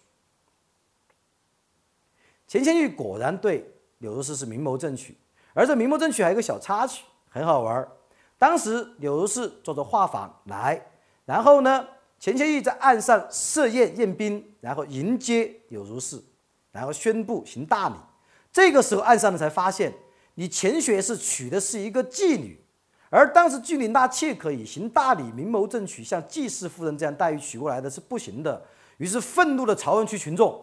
钱谦益果然对。柳如是是明谋正娶，而这明谋正娶还有个小插曲，很好玩儿。当时柳如是坐着画舫来，然后呢，钱谦益在岸上设宴宴宾，然后迎接柳如是，然后宣布行大礼。这个时候，岸上的才发现，你钱学士娶的是一个妓女，而当时妓女纳妾可以行大礼，明谋正娶，像季氏夫人这样待遇娶过来的是不行的。于是，愤怒的朝阳区群众，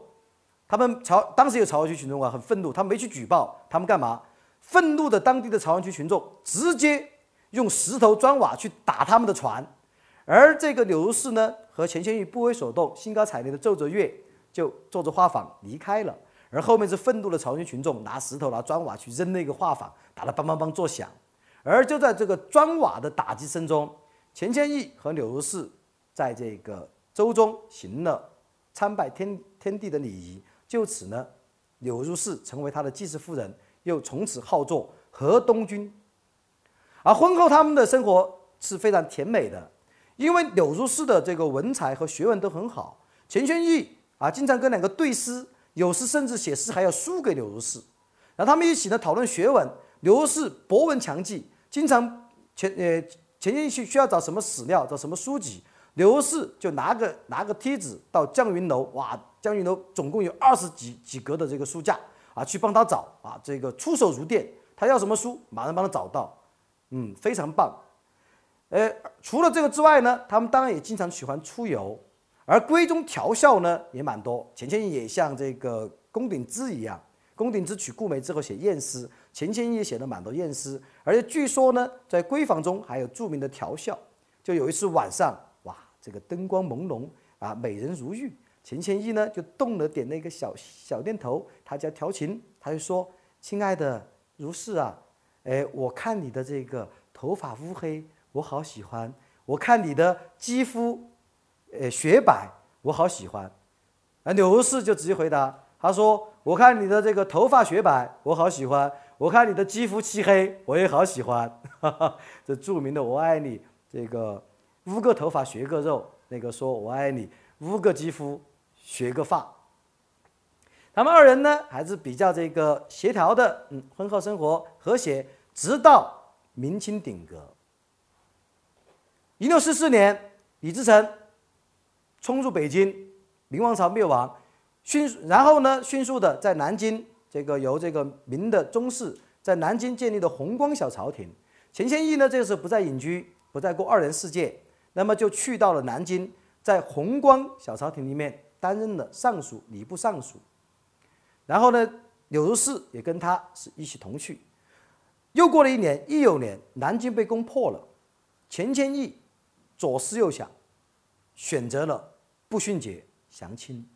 他们朝当时有朝阳区群众啊，很愤怒，他们没去举报，他们干嘛？愤怒的当地的朝阳区群众直接用石头砖瓦去打他们的船，而这个柳如是呢和钱谦益不为所动，兴高采烈的奏着乐，就坐着画舫离开了。而后面是愤怒的朝鲜群众拿石头拿砖瓦去扔那个画舫，打得梆梆梆作响。而就在这个砖瓦的打击声中，钱谦益和柳如是在这个舟中行了参拜天天地的礼仪。就此呢，柳如是成为他的继室夫人，又从此号作河东君。而婚后他们的生活是非常甜美的，因为柳如是的这个文采和学问都很好，钱谦益啊经常跟两个对诗。有时甚至写诗还要输给柳如是，然后他们一起呢讨论学问。柳如是博闻强记，经常钱呃钱谦益需要找什么史料，找什么书籍，柳如是就拿个拿个梯子到江云楼，哇，江云楼总共有二十几几格的这个书架啊，去帮他找啊，这个出手如电，他要什么书马上帮他找到，嗯，非常棒。呃，除了这个之外呢，他们当然也经常喜欢出游。而闺中调笑呢也蛮多，钱谦益也像这个龚鼎之一样，龚鼎之娶顾梅之后写艳诗，钱谦益也写了蛮多艳诗，而且据说呢，在闺房中还有著名的调笑，就有一次晚上，哇，这个灯光朦胧啊，美人如玉，钱谦益呢就动了点那个小小念头，他叫调情，他就说：“亲爱的如是啊，哎，我看你的这个头发乌黑，我好喜欢，我看你的肌肤。”呃，雪白，我好喜欢。啊，柳如是就直接回答，他说：“我看你的这个头发雪白，我好喜欢；我看你的肌肤漆黑，我也好喜欢。” 这著名的“我爱你”，这个乌个头发学个肉，那个说我爱你，乌个肌肤学个发。他们二人呢，还是比较这个协调的，嗯，婚后生活和谐，直到明清鼎革。一六四四年，李自成。冲入北京，明王朝灭亡，迅速，然后呢，迅速的在南京，这个由这个明的宗室在南京建立的弘光小朝廷。钱谦益呢，这次不再隐居，不再过二人世界，那么就去到了南京，在弘光小朝廷里面担任了尚书、礼部尚书。然后呢，柳如是也跟他是一起同去。又过了一年，一九年，南京被攻破了，钱谦益左思右想。选择了不迅捷降清，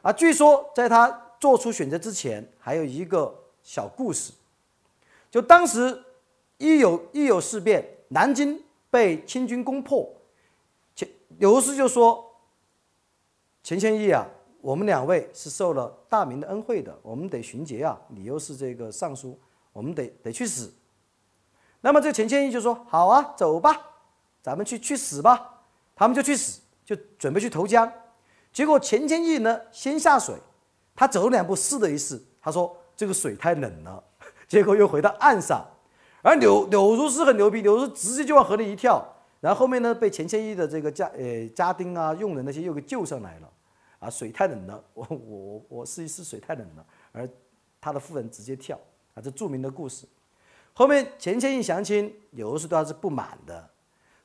啊，据说在他做出选择之前，还有一个小故事，就当时一有一有事变，南京被清军攻破，钱刘氏就说：“钱谦益啊，我们两位是受了大明的恩惠的，我们得巡节啊，你又是这个尚书，我们得得去死。”那么这钱谦益就说：“好啊，走吧，咱们去去死吧。”他们就去死，就准备去投江，结果钱谦益呢先下水，他走两步试了一试，他说这个水太冷了，结果又回到岸上。而柳柳如是很牛逼，柳如直接就往河里一跳，然后后面呢被钱谦益的这个家呃家丁啊佣人那些又给救上来了。啊，水太冷了，我我我我试一试，水太冷了。而他的夫人直接跳，啊，这著名的故事。后面钱谦益降清，柳氏对他是不满的。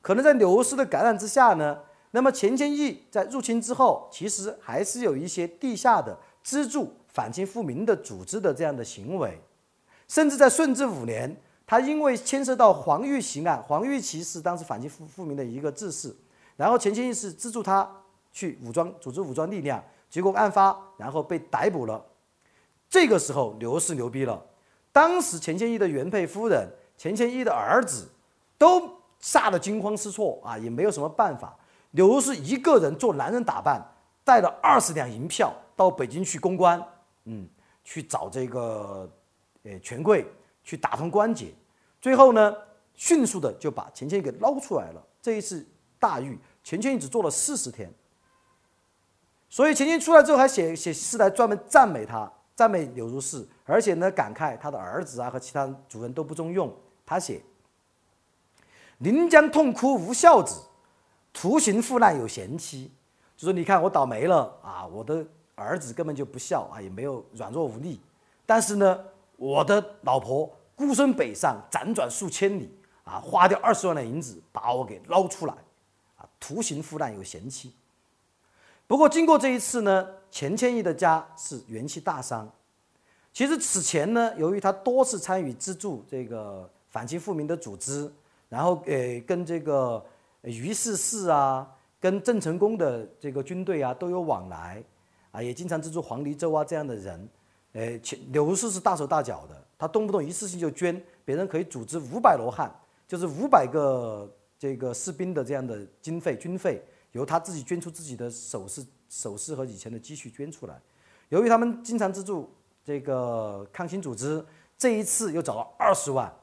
可能在柳氏的感染之下呢，那么钱谦益在入侵之后，其实还是有一些地下的资助反清复明的组织的这样的行为，甚至在顺治五年，他因为牵涉到黄玉刑案，黄玉其是当时反清复复明的一个志士，然后钱谦益是资助他去武装组织武装力量，结果案发，然后被逮捕了。这个时候刘氏牛逼了，当时钱谦益的原配夫人、钱谦益的儿子都。吓得惊慌失措啊，也没有什么办法。刘氏一个人做男人打扮，带了二十两银票到北京去公关，嗯，去找这个呃权贵去打通关节，最后呢，迅速的就把钱谦益给捞出来了。这一次大狱，钱谦益只做了四十天。所以钱谦出来之后还写写诗来专门赞美他，赞美柳如是，而且呢感慨他的儿子啊和其他主人都不中用，他写。临江痛哭无孝子，图形富难有贤妻，就说你看我倒霉了啊，我的儿子根本就不孝啊，也没有软弱无力，但是呢，我的老婆孤身北上，辗转数千里啊，花掉二十万的银子把我给捞出来，啊，图形富难有贤妻。不过经过这一次呢，钱谦益的家是元气大伤。其实此前呢，由于他多次参与资助这个反清复明的组织，然后呃跟这个于世士啊，跟郑成功的这个军队啊都有往来，啊也经常资助黄黎周啊这样的人，呃柳如是是大手大脚的，他动不动一次性就捐，别人可以组织五百罗汉，就是五百个这个士兵的这样的经费军费，由他自己捐出自己的首饰首饰和以前的积蓄捐出来，由于他们经常资助。这个抗清组织这一次又找了二十万，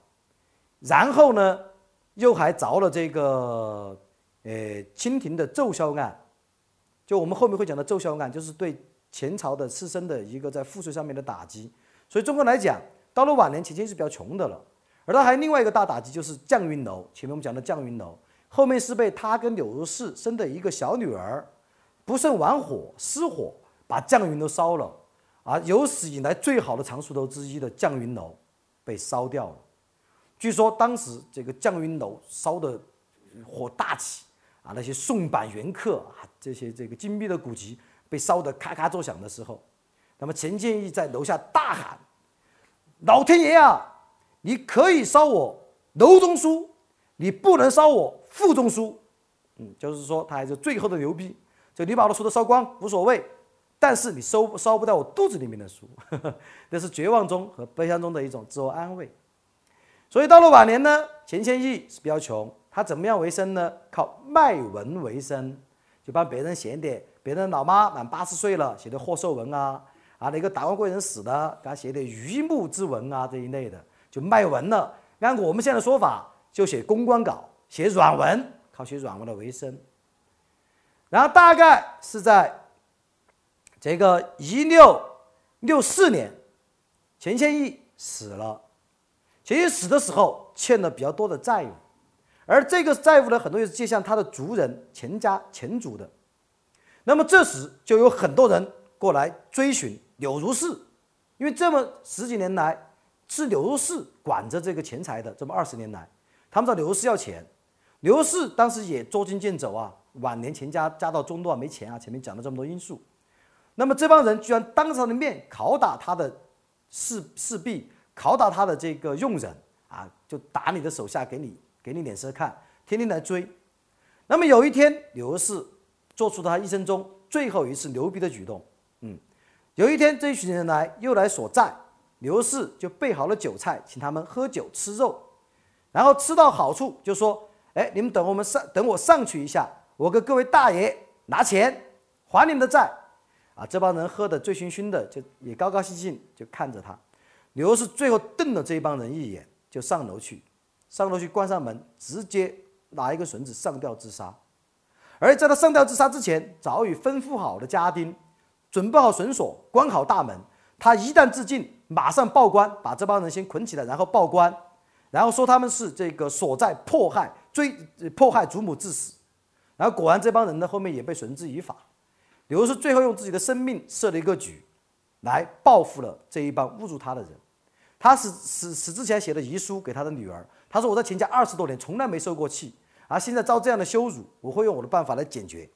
然后呢，又还着了这个呃清廷的奏销案，就我们后面会讲的奏销案，就是对前朝的士绅的一个在赋税上面的打击。所以中国来讲，到了晚年，钱谦益是比较穷的了。而他还另外一个大打击就是降云楼，前面我们讲的降云楼，后面是被他跟柳如是生的一个小女儿不慎玩火失火，把绛云楼烧了。而有史以来最好的藏书楼之一的绛云楼被烧掉了。据说当时这个绛云楼烧的火大起啊，那些宋版原刻啊，这些这个精密的古籍被烧得咔咔作响的时候，那么钱谦益在楼下大喊：“老天爷啊，你可以烧我楼中书，你不能烧我腹中书。”嗯，就是说他还是最后的牛逼，就你把我的书都烧光无所谓。但是你烧烧不到我肚子里面的书，这是绝望中和悲伤中的一种自我安慰。所以到了晚年呢，钱谦益是比较穷，他怎么样为生呢？靠卖文为生，就帮别人写点别人老妈满八十岁了写的贺寿文啊，啊，那个达官贵人死的，给他写点榆木之文啊这一类的，就卖文了。按我们现在的说法，就写公关稿，写软文，靠写软文的为生。然后大概是在。这个一六六四年，钱谦益死了。钱谦益死的时候欠了比较多的债务，而这个债务呢，很多也是借向他的族人钱家钱族的。那么这时就有很多人过来追寻柳如是，因为这么十几年来是柳如是管着这个钱财的。这么二十年来，他们找刘氏要钱，刘氏当时也捉襟见肘啊，晚年钱家家道中落没钱啊，前面讲了这么多因素。那么这帮人居然当着他的面拷打他的士士婢，拷打他的这个佣人啊，就打你的手下，给你给你脸色看，天天来追。那么有一天，刘氏做出了他一生中最后一次牛逼的举动。嗯，有一天这一群人来又来索债，刘氏就备好了酒菜，请他们喝酒吃肉，然后吃到好处就说：“哎，你们等我们上，等我上去一下，我给各位大爷拿钱还你们的债。”啊，这帮人喝得醉醺醺的，就也高高兴兴就看着他。刘氏最后瞪了这帮人一眼，就上楼去，上楼去关上门，直接拿一个绳子上吊自杀。而在他上吊自杀之前，早已吩咐好的家丁，准备好绳索，关好大门。他一旦自尽，马上报官，把这帮人先捆起来，然后报官，然后说他们是这个所在迫害追迫害祖母致死。然后果然这帮人呢，后面也被绳之以法。刘如是最后用自己的生命设了一个局，来报复了这一帮侮辱他的人。他死死死之前写的遗书给他的女儿，他说：“我在钱家二十多年，从来没受过气，而现在遭这样的羞辱，我会用我的办法来解决。”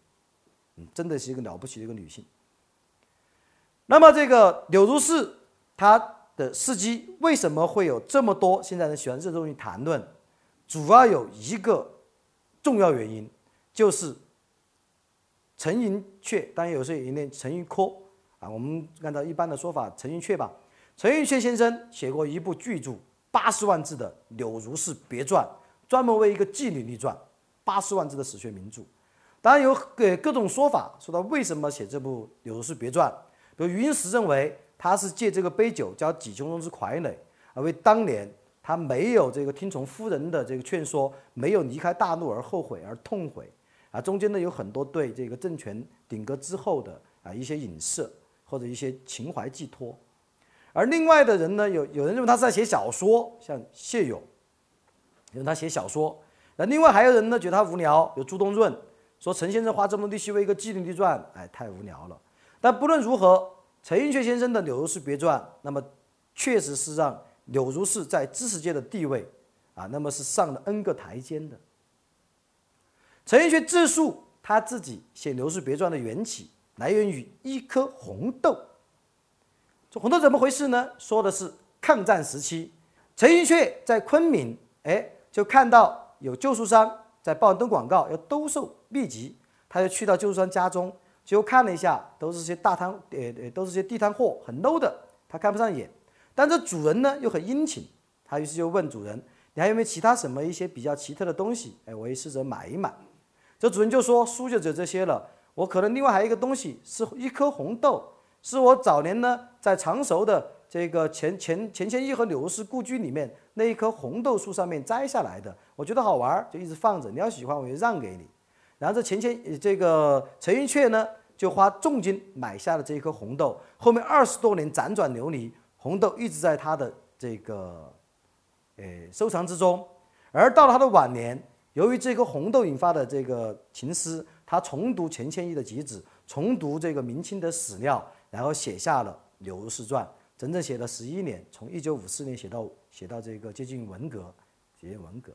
嗯，真的是一个了不起的一个女性。那么这个柳如是她的司机为什么会有这么多现在人喜欢热衷于谈论？主要有一个重要原因，就是。陈寅恪，当然有时候也念陈寅恪啊。我们按照一般的说法，陈寅恪吧。陈寅恪先生写过一部巨著，八十万字的《柳如是别传》，专门为一个妓女立传，八十万字的史学名著。当然有各各种说法，说他为什么写这部《柳如是别传》。比如余英时认为他是借这个杯酒浇己胸中之傀儡，而为当年他没有这个听从夫人的这个劝说，没有离开大陆而后悔而痛悔。啊，中间呢有很多对这个政权顶革之后的啊一些影射或者一些情怀寄托，而另外的人呢，有有人认为他是在写小说，像谢勇，因为他写小说；那另外还有人呢觉得他无聊，有朱东润，说陈先生花这么多力气为一个妓女立传，哎，太无聊了。但不论如何，陈寅恪先生的《柳如是别传》，那么确实是让柳如是在知识界的地位啊，那么是上了 N 个台阶的。陈寅恪自述他自己写《柳如是别传》的缘起，来源于一颗红豆。这红豆怎么回事呢？说的是抗战时期，陈寅恪在昆明，哎，就看到有旧书商在报登广告要兜售秘籍，他就去到旧书商家中，就看了一下，都是些大摊，呃呃，都是些地摊货，很 low 的，他看不上眼。但这主人呢又很殷勤，他于是就问主人：“你还有没有其他什么一些比较奇特的东西？哎，我也试着买一买。”这主人就说：“书就只有这些了，我可能另外还有一个东西，是一颗红豆。”是我早年呢在常熟的这个钱钱钱谦益和柳如是故居里面那一棵红豆树上面摘下来的，我觉得好玩，就一直放着。你要喜欢，我就让给你。然后这钱谦这个陈寅恪呢，就花重金买下了这一颗红豆。后面二十多年辗转流离，红豆一直在他的这个呃收藏之中。而到了他的晚年，由于这颗红豆引发的这个情思，他重读钱谦益的集子，重读这个明清的史料。然后写下了《柳如是传》，整整写了十一年，从一九五四年写到写到这个接近文革，接近文革。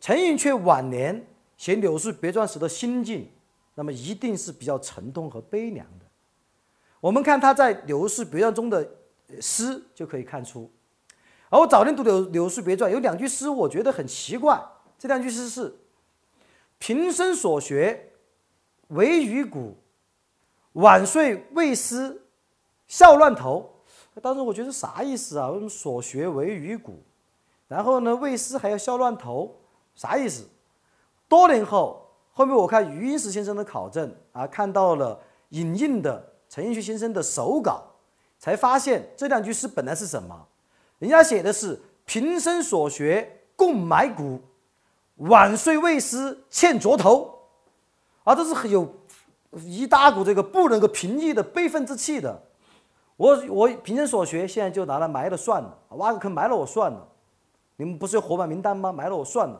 陈寅恪晚年写《柳树别传》时的心境，那么一定是比较沉痛和悲凉的。我们看他在《柳树别传》中的诗就可以看出。而我早年读《柳柳树别传》，有两句诗我觉得很奇怪。这两句诗是：“平生所学，唯余古。”晚睡未思，笑乱头。当时我觉得啥意思啊？为什么所学为鱼骨，然后呢未思还要笑乱头，啥意思？多年后，后面我看余英时先生的考证啊，看到了影印的陈寅恪先生的手稿，才发现这两句诗本来是什么？人家写的是平生所学共埋骨，晚睡未思欠着头，啊，这是很有。一大股这个不能够平抑的悲愤之气的，我我平生所学，现在就拿来埋了算了，挖个坑埋了我算了。你们不是有伙伴名单吗？埋了我算了。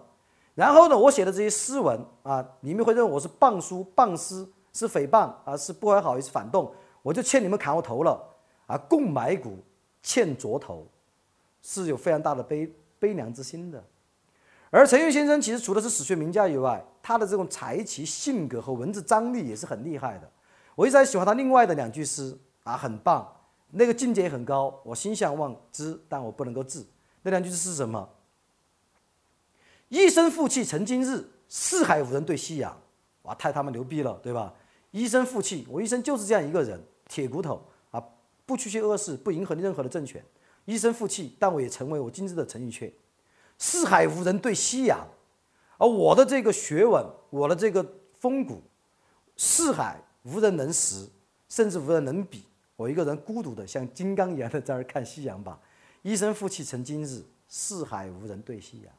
然后呢，我写的这些诗文啊，你们会认为我是谤书谤诗，是诽谤啊，是不怀好意，是反动，我就欠你们砍我头了啊！共埋骨，欠着头，是有非常大的悲悲凉之心的。而陈寅先生其实除了是史学名家以外，他的这种才气、性格和文字张力也是很厉害的。我一直在喜欢他另外的两句诗啊，很棒，那个境界也很高。我心向往之，但我不能够治。那两句诗是什么？一生负气成今日，四海无人对夕阳。哇，太他妈牛逼了，对吧？一生负气，我一生就是这样一个人，铁骨头啊，不去些恶事，不迎合任何的政权，一生负气，但我也成为我今日的陈寅恪。四海无人对夕阳，而我的这个学问，我的这个风骨，四海无人能识，甚至无人能比。我一个人孤独的像金刚一样的在那看夕阳吧。一生负气成今日，四海无人对夕阳。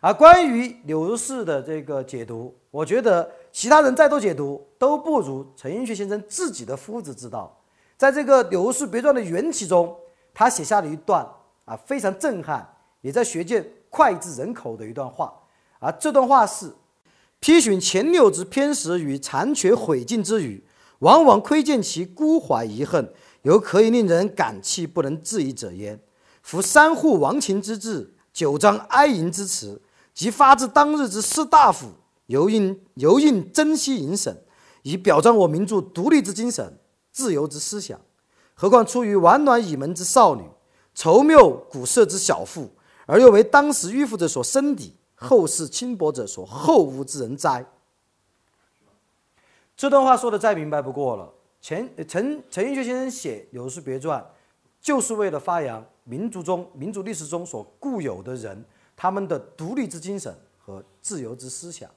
而关于柳如是的这个解读，我觉得其他人再多解读都不如陈寅恪先生自己的夫子之道。在这个《柳如是别传》的缘起中，他写下了一段啊非常震撼。也在学界脍炙人口的一段话，而这段话是：批询前六之偏食与残缺毁尽之语，往往窥见其孤怀遗恨，犹可以令人感泣不能自已者焉。夫三户亡秦之志，九章哀吟之词，即发自当日之士大夫，尤应尤应珍惜引审，以表彰我民族独立之精神、自由之思想。何况出于 war 暖倚门之少女，愁谬古色之小妇。而又为当时迂腐者所生敌，后世轻薄者所厚恶之人哉？这段话说的再明白不过了。钱陈陈寅恪先生写《柳如是别传》，就是为了发扬民族中民族历史中所固有的人他们的独立之精神和自由之思想。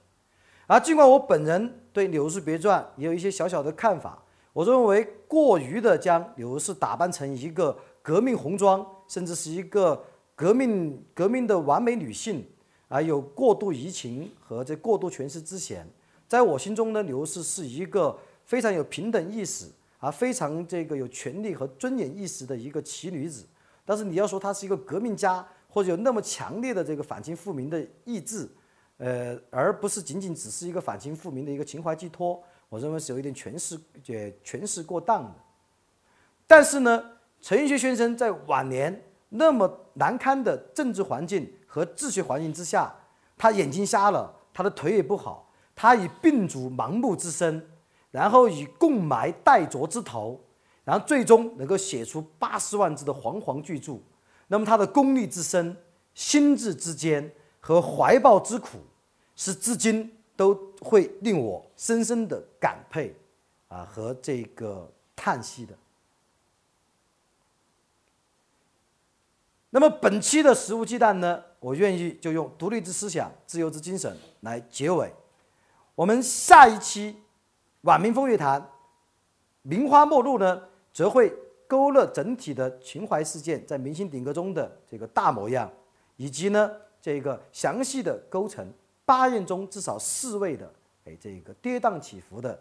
而尽管我本人对《柳如是别传》也有一些小小的看法，我认为过于的将柳如是打扮成一个革命红妆，甚至是一个。革命革命的完美女性啊，有过度移情和这过度诠释之嫌。在我心中呢，刘氏是一个非常有平等意识啊，非常这个有权利和尊严意识的一个奇女子。但是你要说她是一个革命家，或者有那么强烈的这个反清复明的意志，呃，而不是仅仅只是一个反清复明的一个情怀寄托，我认为是有一点诠释，呃，诠释过当的。但是呢，陈寅恪先生在晚年那么难堪的政治环境和治学环境之下，他眼睛瞎了，他的腿也不好，他以病足盲目之身，然后以共埋待啄之头，然后最终能够写出八十万字的煌煌巨著。那么他的功力之深、心智之坚和怀抱之苦，是至今都会令我深深的感佩啊和这个叹息的。那么本期的食物鸡蛋呢，我愿意就用独立之思想、自由之精神来结尾。我们下一期晚明风月谈，名花末路呢，则会勾勒整体的秦淮事件在明星鼎革中的这个大模样，以及呢这个详细的构成八宴中至少四位的哎这个跌宕起伏的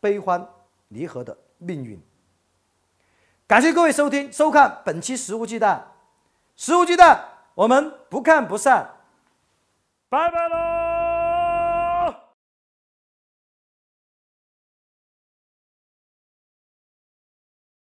悲欢离合的命运。感谢各位收听收看本期食物鸡蛋。食物鸡蛋，我们不看不散，拜拜喽。